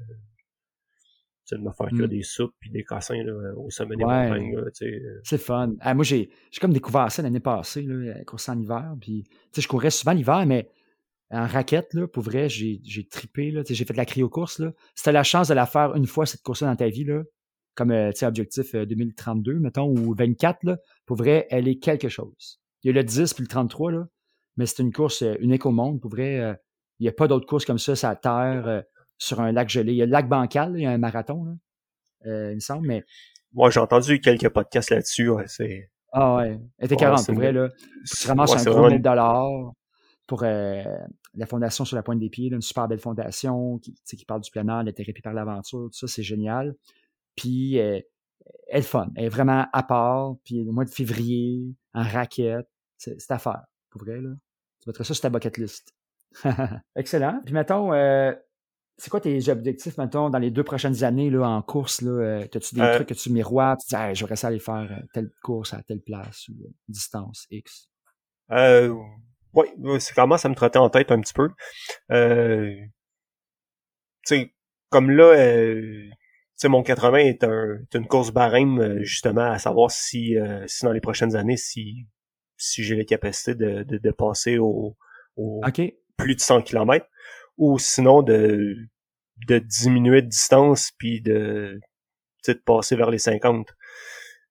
de me faire que Mm. des soupes puis des cassins, là, au sommet des Ouais. montagnes, là, tu sais. euh, C'est fun. Ah, moi, j'ai j'ai comme découvert ça l'année passée, là, la course en hiver. Puis, tu sais, je courais souvent l'hiver, mais en raquette, là, pour vrai, j'ai j'ai trippé. Là, Tu sais, j'ai fait de la cryo-course. Là. Si tu as la chance de la faire une fois, cette course-là, dans ta vie, là, comme euh, tu sais, objectif euh, 2032, mettons, ou 24, là, pour vrai, elle est quelque chose. Il y a le 10 puis le 33, là, mais c'est une course euh, unique au monde. Pour vrai, euh, il n'y a pas d'autres courses comme ça, la terre, euh, sur un lac gelé. Il y a le lac Bancal, là, il y a un marathon, là, euh, il me semble, mais Moi, j'ai entendu quelques podcasts là-dessus, ouais, c'est, Ah ouais, elle était Ouais, 40 c'est pour vrai, là. Tu ramasses ouais, un c'est gros vraiment 1000 une- dollars pour euh, la fondation sur la pointe des pieds, là, une super belle fondation qui, tu sais, qui parle du plein air, de la thérapie par l'aventure, tout ça, c'est génial. Puis euh, elle est fun, elle est vraiment à part. Puis le mois de février, en raquette, c'est c'est à faire, pour vrai là. Tu mettras ça sur ta bucket list. Excellent. Puis mettons, euh, c'est quoi tes objectifs, mettons, dans les deux prochaines années là, en course? Là, euh, T'as-tu des Euh, trucs que tu miroites? Tu dis, hey, j'aurais ça aller faire euh, telle course à telle place ou distance X? euh, ouais, ça commence à me trotter en tête un petit peu. Euh, tu sais, comme là, euh, tu sais, mon 80 est, un, est une course barème, justement, à savoir si, euh, si dans les prochaines années, si, si j'ai la capacité de, de, de passer au, au plus de 100 km, ou sinon de, de diminuer de distance, puis de, de passer vers les 50.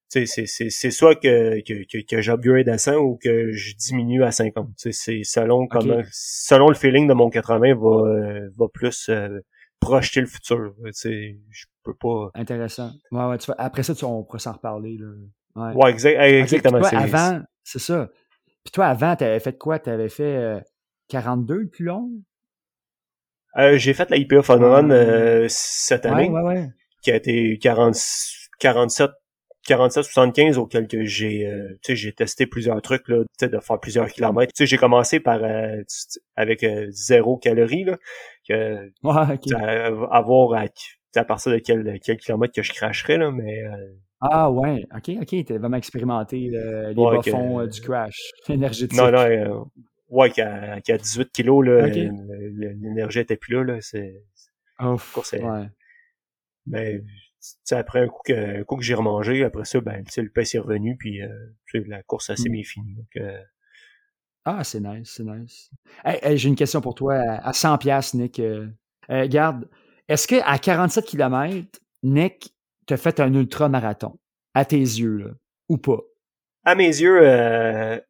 Tu sais, c'est, c'est, c'est soit que, que, que, que j'upgrade à 100 ou que je diminue à 50. Tu sais, c'est selon comment, selon le feeling de mon 80 va, va plus euh, projeter le futur. Tu sais, je peux pas... Intéressant. Ouais, ouais, tu vois, après ça, tu, on pourra s'en reparler. Là. Ouais. Ouais, exact, exactement. toi, avant, c'est ça. Puis toi, avant, t'avais fait quoi? T'avais fait euh, 42 le plus long? Euh, j'ai fait la IPA Fun Ouais. Run euh, cette Ouais, année. ouais, ouais. qui a été 40, 47 47 75 auquel que j'ai euh, j'ai testé plusieurs trucs là de faire plusieurs kilomètres tu sais j'ai commencé par euh, avec euh, zéro calorie là que Ouais, ok. tu sais, à, voir à, à partir de quel quel kilomètre que je cracherais là mais euh, Ah ouais, ok, ok, t'as vraiment expérimenté euh, les Ouais, bas-fonds que- euh, du crash énergétique. Non, non, ouais, qu'à qu'à 18 kilos, là, euh, l'énergie était plus là, là. C'est, Ouf, course est- ouais. mais, sais, après un coup que, un coup que j'ai remangé, après ça, ben, tu sais, le pace est revenu, puis, euh, la course a Mm. bien finie. Donc, euh, Ah, c'est nice, c'est nice. Hey, hey, J'ai une question pour toi à, à 100 pièces, Nick. Euh, garde, est-ce que à 47 km, Nick t'a fait un ultra-marathon? À tes yeux, là, ou pas? à mes yeux, euh,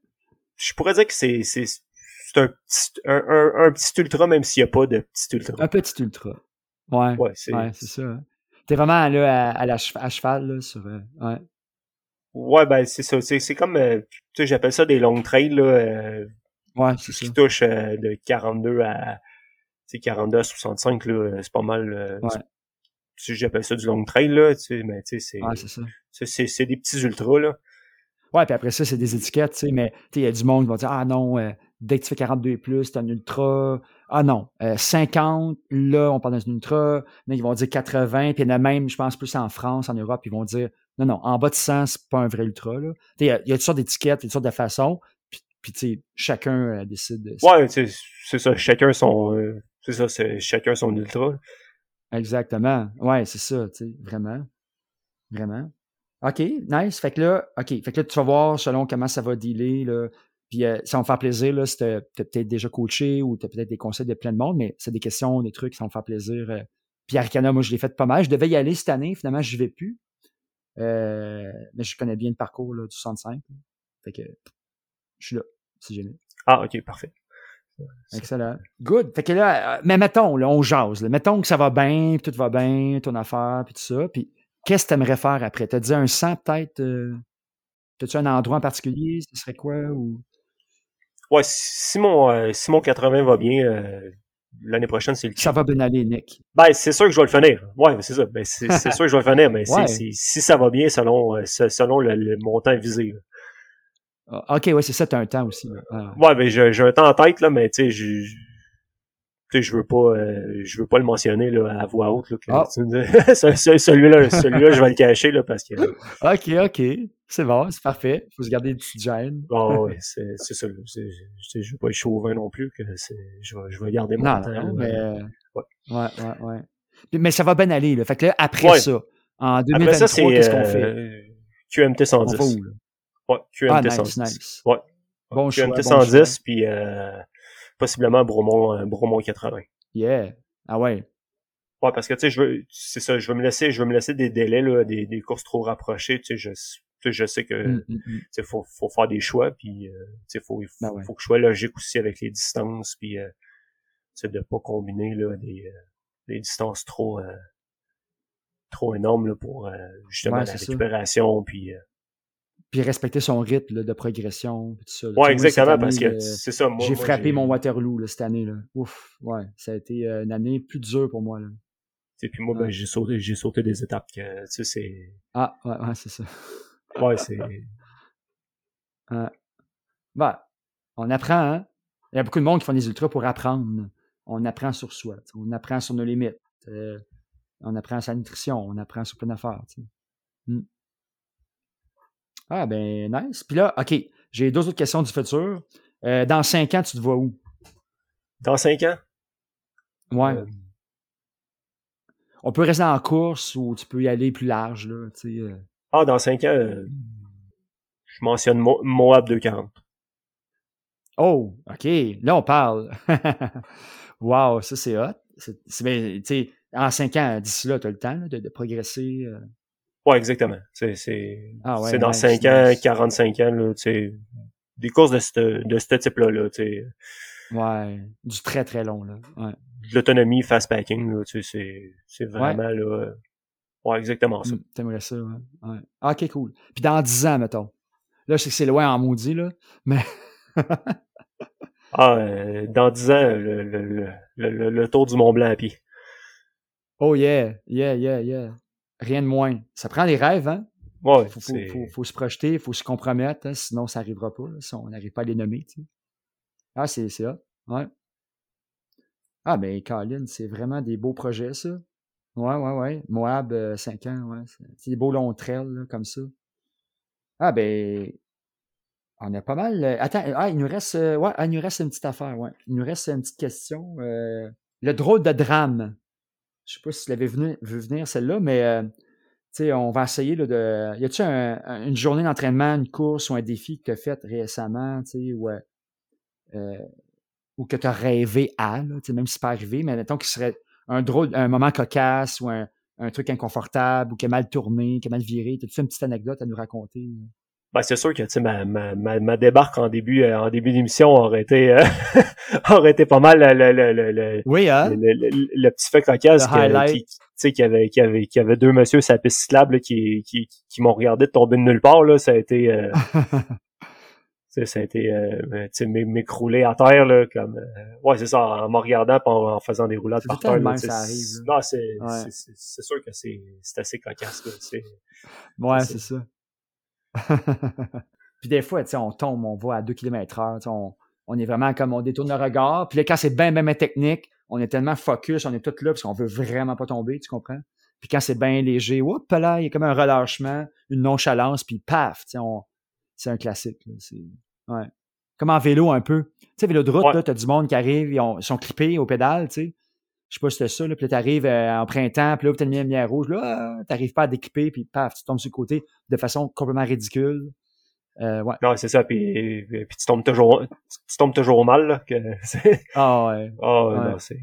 je pourrais dire que c'est, c'est, c'est un petit, un, un, un petit ultra, même s'il n'y a pas de petit ultra. Un petit ultra. Ouais, Ouais, c'est, ouais, ça. hein. T'es vraiment là à, à la chef- à cheval, là, sur... euh, ouais. ouais, ben, c'est ça. C'est, c'est comme, euh, tu sais, j'appelle ça des long trails, là, euh, Ouais, c'est ça. qui touchent de 42 à, tu sais, 42 à 65, là, c'est pas mal, Ouais. j'appelle ça du long trail, là, tu sais, mais, tu sais, Ouais, c'est, c'est des petits ultras, là. Ouais, puis après ça, c'est des étiquettes, tu sais, mais tu sais, il y a du monde qui va dire Ah non, euh, dès que tu fais 42 et plus, c'est un ultra. Ah non, euh, 50, là, on parle d'un ultra. Mais ils vont dire 80, puis il y en a même, je pense, plus en France, en Europe, ils vont dire Non, non, en bas de 100, c'est pas un vrai ultra, là. Tu il y a, il y a toutes sortes d'étiquettes, il y a toutes sortes de façons, puis, puis tu sais, chacun euh, décide. de- Ouais, tu c'est ça, chacun son, euh, c'est ça, c'est chacun son ultra. Exactement. Ouais, c'est ça, tu sais, vraiment. Vraiment. OK, nice. Fait que là, OK, fait que là, tu vas voir selon comment ça va dealer, là. Puis euh, ça va me faire plaisir, là, si t'as t'as peut-être déjà coaché ou t'as peut-être des conseils de plein de monde, mais c'est des questions, des trucs qui vont me faire plaisir. euh. Puis Arcana, moi, je l'ai fait pas mal. Je devais y aller cette année, finalement, je vais plus. Euh, mais je connais bien le parcours là, du 65. là. Fait que je suis là, si jamais. Ah, ok, parfait. Excellent. Good. Fait que là, euh, mais mettons, là, on jase. Là. Mettons que ça va bien, puis tout va bien, ton affaire, puis tout ça. Puis qu'est-ce que tu aimerais faire après? T'as dit un 100 peut-être? Euh, T'as-tu un endroit en particulier? Ce serait quoi? Ou... Ouais, si mon, euh, si mon 80 va bien, euh, l'année prochaine, c'est le Ça va bien aller, Nick. Ben, c'est sûr que je vais le finir. Ouais, c'est ça. Ben, c'est sûr que je vais le finir, mais Ouais. si ça va bien selon, euh, se- selon le, le montant visé. là. Ah, OK, ouais, c'est ça, t'as un temps aussi. Ah. Ouais, ben, j'ai un temps en tête, là, mais tu sais, tu sais, je veux pas, euh, je veux pas le mentionner, là, à voix haute, là. que- Ah. celui-là, celui-là, je vais le cacher, là, parce que, OK, OK. C'est bon, c'est parfait. Faut se garder une petite gêne. bon, ouais, c'est c'est ça, Je, je veux pas être chauvin non plus, que c'est, je vais, je vais garder mon Non, temps. non, mais... euh, Ouais. Ouais, ouais, ouais. Mais ça va bien aller, là. Fait que là, après Ouais. ça, en Après 2023, ça, c'est, qu'est-ce qu'on fait? euh, QMT On 110. va où, là? Ouais, QMT Ah, nice, 110. nice. Ouais. Bon choix, QMT bon 110, puis euh, possiblement Bromont, euh, Bromont 80. Yeah. Ah ouais. Ouais, parce que tu sais, je veux, c'est ça, je veux me laisser, je veux me laisser des délais là, des, des courses trop rapprochées. Tu sais, je, tu sais, je sais que, Mm, tu mm, mm. sais, faut, faut faire des choix, puis euh, tu sais, faut, faut, Ben ouais. faut que je sois logique aussi avec les distances, puis euh, tu sais, de pas combiner là des, euh, des distances trop, euh, trop énormes là pour euh, justement Ouais, la récupération, puis euh, Puis respecter son rythme là, de progression, tout ça. ouais, exactement, parce que euh, c'est ça. Moi, j'ai moi, frappé j'ai- mon Waterloo là, cette année. Là. Ouf, ouais. Ça a été euh, une année plus dure pour moi. Là. sais, puis moi, ben, j'ai sauté, j'ai sauté des étapes que, tu sais, c'est, Ah, ouais, ouais, c'est ça. ouais, c'est, Bah, on apprend, hein? Il y a beaucoup de monde qui font des ultras pour apprendre. On apprend sur soi, on apprend sur nos limites. euh, on apprend sa nutrition, on apprend sur plein d'affaires. Hmm. Ah, ben, nice. Puis là, OK, j'ai deux autres questions du futur. Euh, dans cinq ans, tu te vois où? dans cinq ans, Ouais. euh, On peut rester en course ou tu peux y aller plus large, là, tu sais. euh. Ah, dans 5 ans, euh, je mentionne Mo Moab 240. Oh, OK. Là, on parle. wow, ça, c'est hot. C'est, sais, en cinq ans, d'ici là, tu as le temps là, de, de progresser. Ouais, exactement. C'est, c'est, Ah ouais, c'est dans nice, 5 ans, nice. 45 ans, là, tu sais, des courses de ce de ce type-là, là, tu sais, Ouais, du très, très long, là. Ouais. de l'autonomie fast packing, là, tu sais, c'est, c'est vraiment, là, euh, ouais, exactement ça. Mm, T'aimerais ça, ouais. ouais. Ah, OK, cool. Puis dans 10 ans, mettons. Là, je sais que c'est loin en maudit, là, mais... Ah, euh, dans 10 ans, le, le, le, le, le tour du Mont Blanc à pied. oh yeah, yeah, yeah, yeah. Rien de moins. Ça prend des rêves, hein? Ouais, Faut, faut, c'est, faut, faut se projeter, faut se compromettre, hein, sinon ça n'arrivera pas, là, si on n'arrive pas à les nommer, tu sais. Ah, c'est hot. Ouais. Ah, ben, Colin, c'est vraiment des beaux projets, ça. Ouais, ouais, ouais. Moab, 5 ans, ouais. C'est des beaux longs trails, là, comme ça. Ah, ben, on a pas mal. Attends, ah, il nous reste, ouais, ah, il nous reste une petite affaire, ouais. Il nous reste une petite question. le drôle de drame. Je sais pas si tu l'avais vu venir, celle-là, mais on va essayer de. Y a-tu une journée d'entraînement, une course ou un défi que tu as fait récemment, ou, euh, ou que tu as rêvé à, là, même si c'est pas arrivé, mais mettons qu'il serait un drôle, un moment cocasse ou un, un, truc inconfortable ou qui a mal tourné, qui a mal viré. As-tu une petite anecdote à nous raconter? Ben, c'est sûr que ma, ma, ma, ma, débarque en début euh, en début d'émission aurait été euh, aurait été pas mal le, le, le, le, oui, hein? le, petit fait cocasse qui, qui, qui, avait, qui, avait, qui avait deux messieurs sur la piste cyclable qui, qui, qui m'ont regardé de tomber de nulle part. Là, ça a été euh, ça a été euh, m'écrouler à terre là, comme euh, ouais c'est ça en me regardant en, en, faisant des roulades par terre. Là, ça arrive. Non c'est c'est sûr que c'est c'est assez cocasse là. Ouais c'est ça. puis des fois, on tombe, on va à 2 km heure, on, on, est vraiment comme on détourne le regard. Puis là, quand c'est bien, bien, bien technique, on est tellement focus, on est tout là parce qu'on veut vraiment pas tomber, tu comprends? Puis quand c'est bien léger, hop là, il y a comme un relâchement, une nonchalance, puis paf, c'est un classique. ouais. Comme en vélo un peu. Tu sais, vélo de route, là, t'as du monde qui arrive, ils, sont clippés au pédale, tu sais. Je sais pas si c'était ça, là, puis là, t'arrives euh, en printemps, puis là, t'as une lumière rouge, là, ah, t'arrives pas à décliper, puis paf, tu tombes sur le côté de façon complètement ridicule. Euh, ouais. Non, c'est ça, puis, puis tu tombes toujours, tu, tombes toujours mal, là. Que, ah ouais. Ah ouais, non, c'est...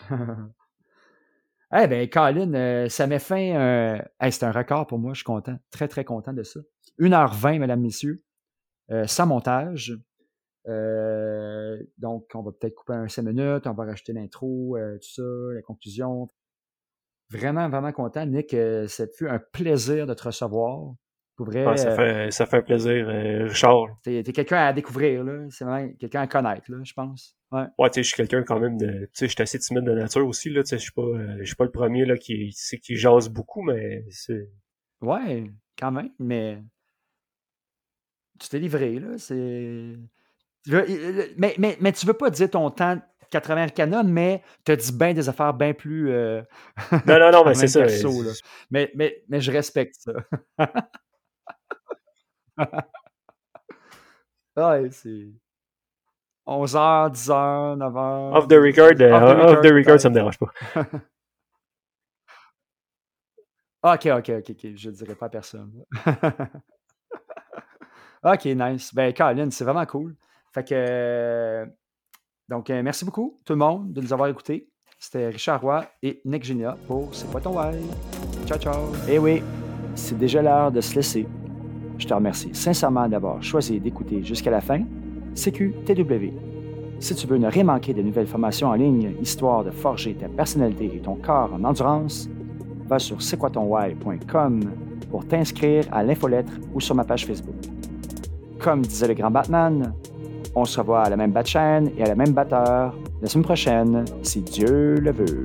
Eh ben, Colin, euh, ça met fin. Euh... c'est un record pour moi, je suis content. Très, très content de ça. 1h20, mesdames, messieurs, euh, sans montage. Euh, donc, on va peut-être couper un 5 minutes, on va rajouter l'intro, euh, tout ça, la conclusion. Vraiment, vraiment content, Nick. Euh, ça fut un plaisir de te recevoir. Pour vrai, ça, fait, ça fait un plaisir, Richard. T'es es, quelqu'un à découvrir, là. C'est vraiment quelqu'un à connaître, là, je pense. Ouais, ouais tu sais, je suis quelqu'un quand même de. Tu sais, je suis assez timide de nature aussi, là. Tu sais, je suis pas, je suis pas le premier, là, qui, qui jase beaucoup, mais c'est. Ouais, quand même, mais. Tu t'es livré, là. C'est mais, mais, mais tu veux pas dire ton temps 80 canon, mais tu as dit bien des affaires bien plus. Euh, non, non, non, mais c'est ça. Mais, mais, mais je respecte ça. ouais, c'est. 11h, 10h, 9h. Off the record, uh, off the record, ça me dérange pas. ok, ok, ok, ok. Je ne dirai pas à personne. ok, nice. Ben, Colin, c'est vraiment cool. Fait que. donc, euh, merci beaucoup, tout le monde, de nous avoir écoutés. C'était Richard Roy et Nick Genia pour C'est quoi ton why? Ciao, ciao. Eh oui, c'est déjà l'heure de se laisser. Je te remercie sincèrement d'avoir choisi d'écouter jusqu'à la fin. CQTW. Si tu veux ne rien manquer de nouvelles formations en ligne, histoire de forger ta personnalité et ton corps en endurance, va sur c'estquoi-ton-why.com pour t'inscrire à l'infolettre ou sur ma page Facebook. Comme disait le grand Batman, on se revoit à la même batte chaîne et à la même batteur la semaine prochaine, si Dieu le veut.